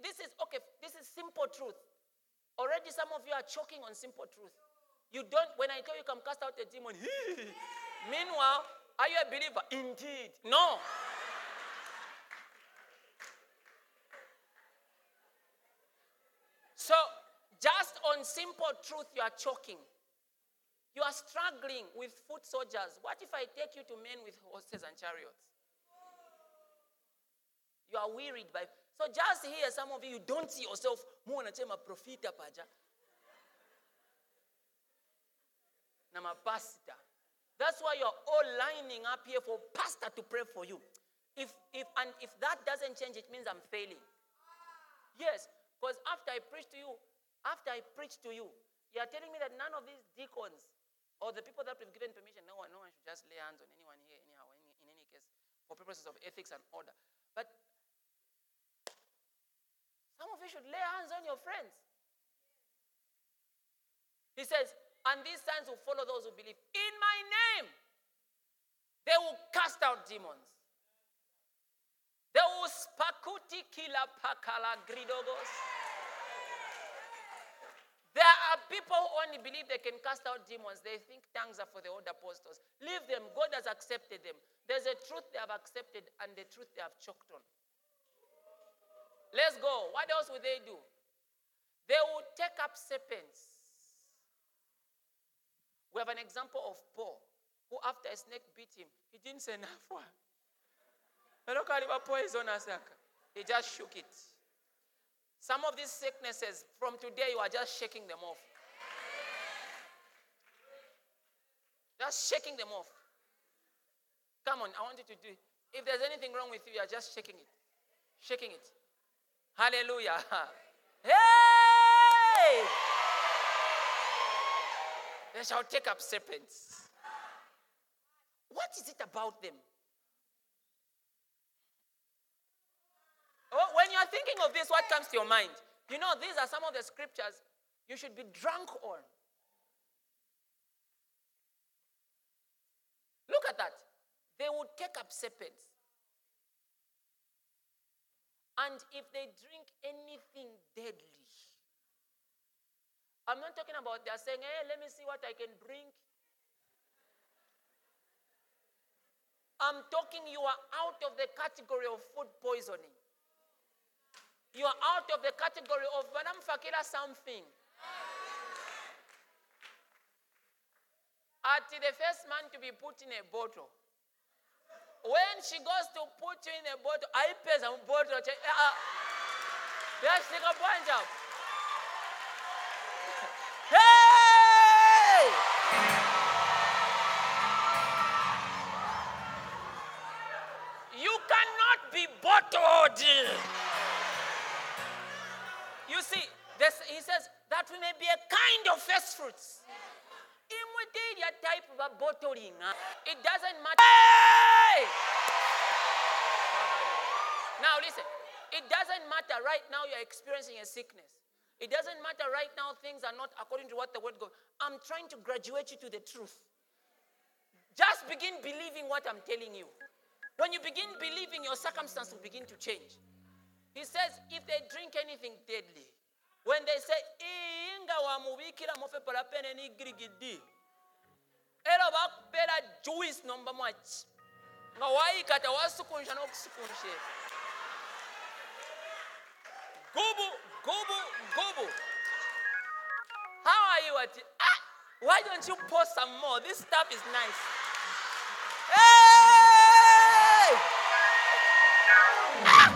This is okay, this is simple truth. Already some of you are choking on simple truth. You don't, when I tell you come cast out a demon, meanwhile, are you a believer? Indeed. No. So, just on simple truth, you are choking. You are struggling with foot soldiers. What if I take you to men with horses and chariots? You are wearied by so just here, some of you, don't see yourself more a profita paja. Na pastor. That's why you're all lining up here for pastor to pray for you. If, if, and if that doesn't change, it means I'm failing. Yes, because after I preach to you, after I preach to you, you are telling me that none of these deacons or the people that we've given permission, no one, no one should just lay hands on anyone here, anyhow, in, in any case, for purposes of ethics and order. But some of you should lay hands on your friends. He says, and these signs will follow those who believe. In my name, they will cast out demons. They will spakuti kila pakala gridogos. There are people who only believe they can cast out demons. They think tongues are for the old apostles. Leave them. God has accepted them. There's a truth they have accepted and the truth they have choked on. Let's go. What else will they do? They will take up serpents. We have an example of Paul, who after a snake bit him, he didn't say nafwa. He just shook it. Some of these sicknesses, from today, you are just shaking them off. Just shaking them off. Come on, I want you to do. If there's anything wrong with you, you are just shaking it. Shaking it. Hallelujah. Hey! They shall take up serpents. What is it about them? Oh, when you're thinking of this, what comes to your mind? You know, these are some of the scriptures you should be drunk on. Look at that. They would take up serpents. And if they drink anything deadly, I'm not talking about they're saying, hey, let me see what I can drink. I'm talking you are out of the category of food poisoning. You are out of the category of Madam Fakira something. At the first man to be put in a bottle. When she goes to put you in a bottle, I pay some bottle. Ah, ah. Yes, take a bunch up. Hey! You cannot be bottled. You see, this, he says that we may be a kind of first fruits. Immediate type of bottling. It doesn't matter. Hey! Now listen, it doesn't matter right now you're experiencing a sickness. It doesn't matter right now things are not according to what the word goes. I'm trying to graduate you to the truth. Just begin believing what I'm telling you. When you begin believing, your circumstance will begin to change. He says, if they drink anything deadly, when they say, era bakupera juice nomba mwachi nga wayikata wasukunsha n'okusukunsha gubu gubu gubu. How are you at ah, why don't you pour some more? This stuff is nice. Hey! Ah!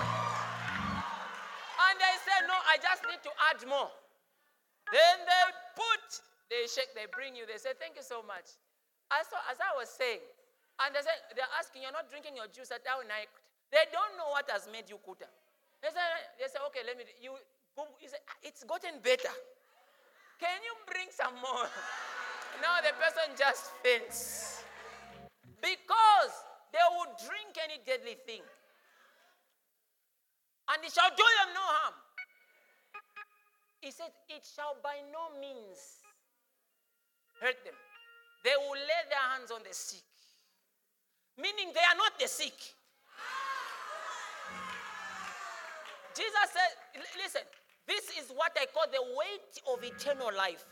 and they say no i just need to add more. Then they put they shake they bring you they say thank you so much as, as i was saying and they say they're asking you're not drinking your juice at how night they don't know what has made you kuta. They say, they say okay let me you you say "Ah, it's gotten better. Can you bring some more? Now the person just faints. Because they would drink any deadly thing. And it shall do them no harm. He said it shall by no means hurt them they will lay their hands on the sick. Meaning they are not the sick. Jesus said listen this is what i call the weight of eternal life.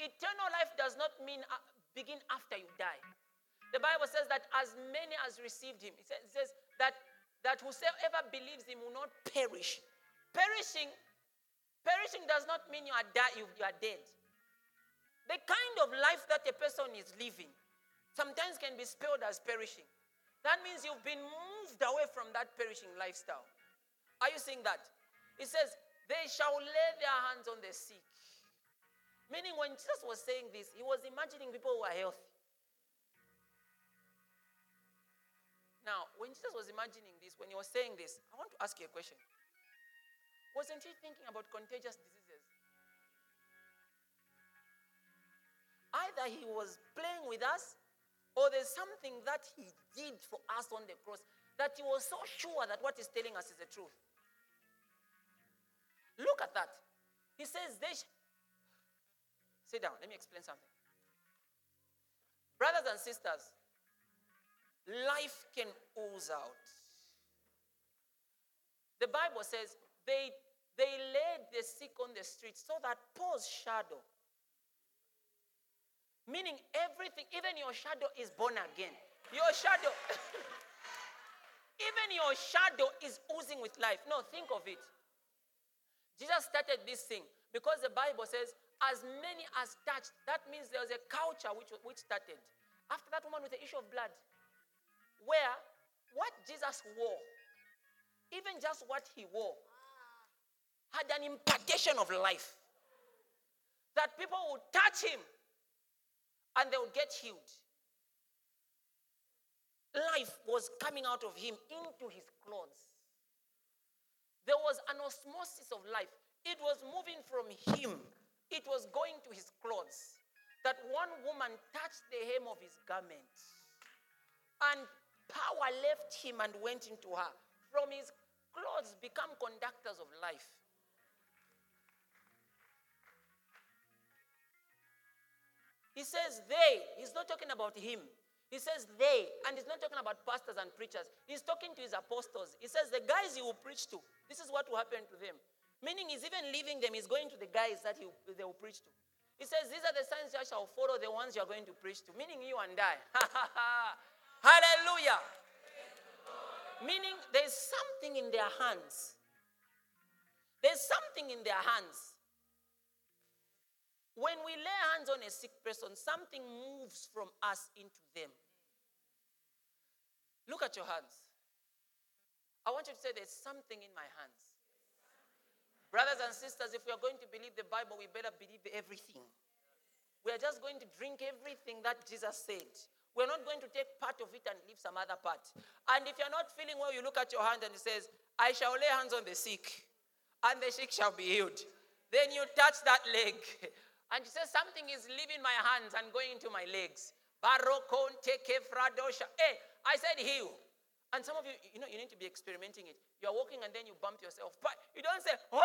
Eternal life does not mean uh, begin after you die. The bible says that as many as received him it says, that that whosoever believes him will not perish. Perishing perishing does not mean you are, die, you, you are dead the kind of life that a person is living sometimes can be spelled as perishing. That means you've been moved away from that perishing lifestyle. Are you seeing that? It says they shall lay their hands on the sick. Meaning when jesus was saying this he was imagining people who are healthy. Now, when Jesus was imagining this, when he was saying this, I want to ask you a question. Wasn't he thinking about contagious diseases? Either he was playing with us, or there's something that he did for us on the cross that he was so sure that what he's telling us is the truth. Look at that. He says, they sh- Sit down, let me explain something. Brothers and sisters, life can ooze out. The Bible says they, they laid the sick on the street so that Paul's shadow, meaning everything, even your shadow is born again. Your shadow, even your shadow is oozing with life. No, think of it. Jesus started this thing because the Bible says, as many as touched, that means there was a culture which, which started. After that woman with the issue of blood, where what Jesus wore, even just what he wore, had an impartation of life. That people would touch him and they would get healed. Life was coming out of him into his clothes. There was an osmosis of life. It was moving from him it was going to his clothes that one woman touched the hem of his garment and power left him and went into her. From his clothes become conductors of life. He says they, he's not talking about him. He says they, and he's not talking about pastors and preachers. He's talking to his apostles. He says the guys he will preach to, this is what will happen to them. Meaning he's even leaving them, he's going to the guys that he, they will preach to. He says, These are the signs that shall follow the ones you're going to preach to, meaning you and I. Hallelujah. Meaning there's something in their hands. There's something in their hands. When we lay hands on a sick person, something moves from us into them. Look at your hands. I want you to say, There's something in my hands. Brothers and sisters, if we are going to believe the Bible, we better believe everything. We are just going to drink everything that Jesus said. We're not going to take part of it and leave some other part. And if you're not feeling well, you look at your hand and it says, I shall lay hands on the sick, and the sick shall be healed. Then you touch that leg, and you says, Something is leaving my hands and going into my legs. Hey, eh, I said heal. And some of you, you know, you need to be experimenting it. You're walking and then you bump yourself. But you don't say, oh,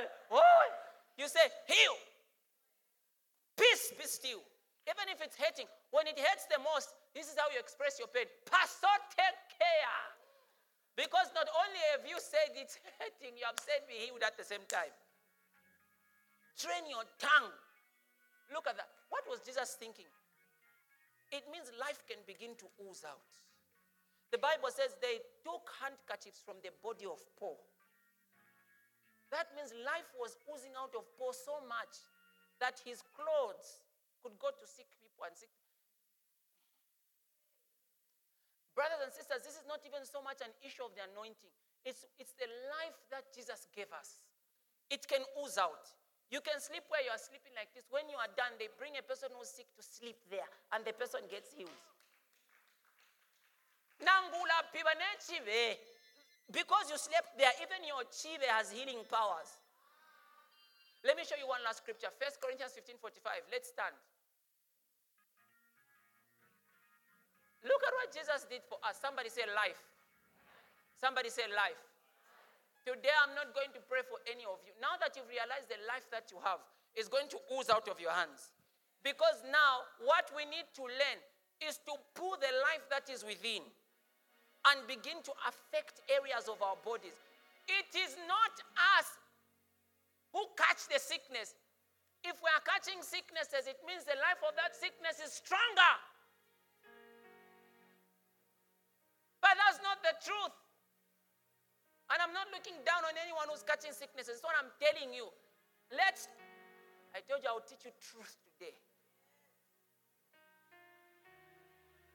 eh, oh. Eh. You say, heal. Peace, be still. Even if it's hurting, when it hurts the most, this is how you express your pain. Pastor, take care. Because not only have you said it's hurting, you have said be healed at the same time. Train your tongue. Look at that. What was Jesus thinking? It means life can begin to ooze out. The Bible says they took handkerchiefs from the body of Paul. That means life was oozing out of Paul so much that his clothes could go to sick people and sick. Brothers and sisters, this is not even so much an issue of the anointing. It's, it's the life that Jesus gave us. It can ooze out. You can sleep where you are sleeping like this. When you are done, they bring a person who's sick to sleep there, and the person gets healed. Because you slept there, even your chive has healing powers. Let me show you one last scripture. 1 Corinthians 15 45. Let's stand. Look at what Jesus did for us. Somebody say life. Somebody say life. Today I'm not going to pray for any of you. Now that you've realized the life that you have is going to ooze out of your hands. Because now what we need to learn is to pull the life that is within and begin to affect areas of our bodies. It is not us who catch the sickness. If we are catching sicknesses, it means the life of that sickness is stronger. But that's not the truth. And I'm not looking down on anyone who's catching sicknesses. It's what I'm telling you. Let's, I told you I'll teach you truth today.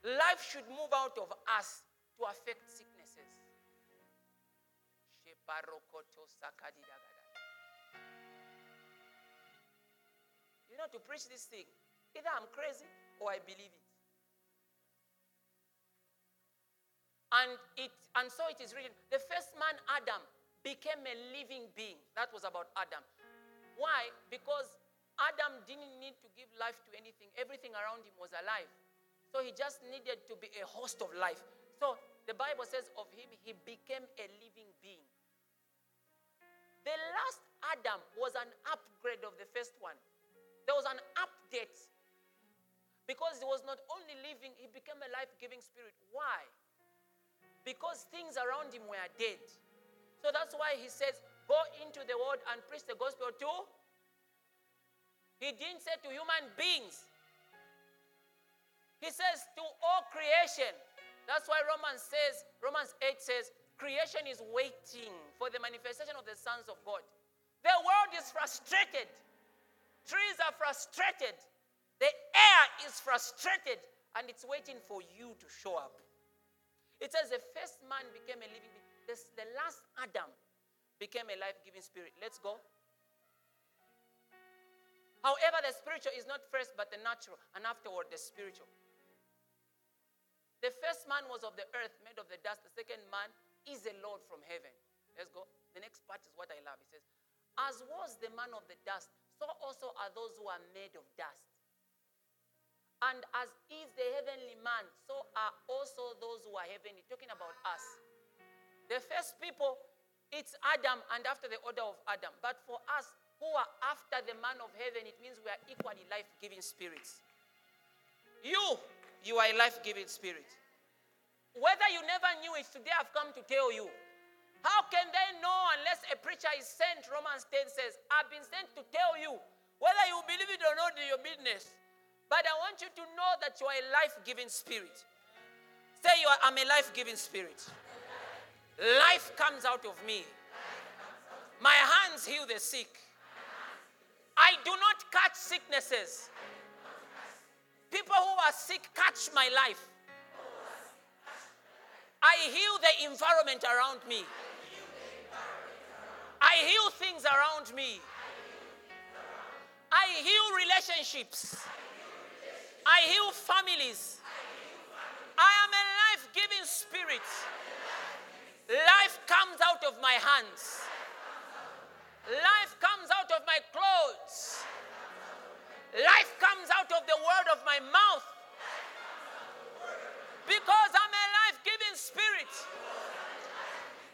Life should move out of us to affect sicknesses. You know, to preach this thing, either I'm crazy or I believe it. And it and so it is written. The first man, Adam, became a living being. That was about Adam. Why? Because Adam didn't need to give life to anything, everything around him was alive. So he just needed to be a host of life. So the Bible says of him, he became a living being. The last Adam was an upgrade of the first one. There was an update. Because he was not only living, he became a life giving spirit. Why? Because things around him were dead. So that's why he says, Go into the world and preach the gospel to. He didn't say to human beings, he says to all creation. That's why Romans says, Romans 8 says, creation is waiting for the manifestation of the sons of God. The world is frustrated. Trees are frustrated. The air is frustrated and it's waiting for you to show up. It says the first man became a living being. This, the last Adam became a life giving spirit. Let's go. However, the spiritual is not first but the natural, and afterward the spiritual. The first man was of the earth, made of the dust. The second man is a Lord from heaven. Let's go. The next part is what I love. He says, As was the man of the dust, so also are those who are made of dust. And as is the heavenly man, so are also those who are heavenly. Talking about us. The first people, it's Adam and after the order of Adam. But for us who are after the man of heaven, it means we are equally life giving spirits. You, you are a life giving spirit. Whether you never knew it, today I've come to tell you. How can they know unless a preacher is sent? Romans 10 says, I've been sent to tell you. Whether you believe it or not, is your business. But I want you to know that you are a life giving spirit. Say, you are, I'm a life giving spirit. Life comes out of me. My hands heal the sick. I do not catch sicknesses. People who are sick catch my life. I heal the environment around me. I heal things around me. I heal relationships. I heal families. I am a life giving spirit. Life comes out of my hands. Life comes out of my clothes. Life comes out of the word of my mouth. Because I'm a life giving spirit.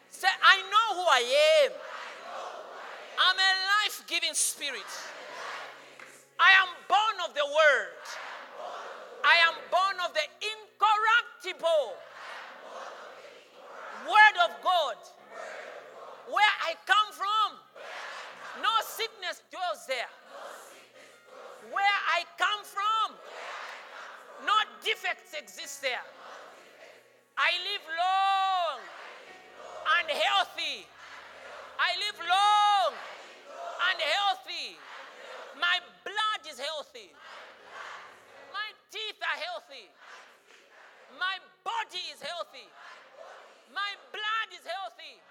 Say, I know who I am. I'm a life giving spirit. I am born of the word. I am born of the incorruptible word of God. Where I come from, no sickness dwells there. Where I come from, no defects exist there. I live long and healthy. I live long and healthy. My blood is healthy. Are healthy. My body is healthy. My blood is healthy.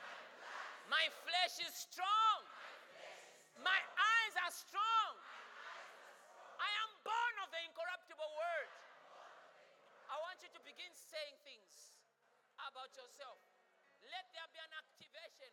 My flesh is strong. My eyes are strong. I am born of the incorruptible word. I want you to begin saying things about yourself. Let there be an activation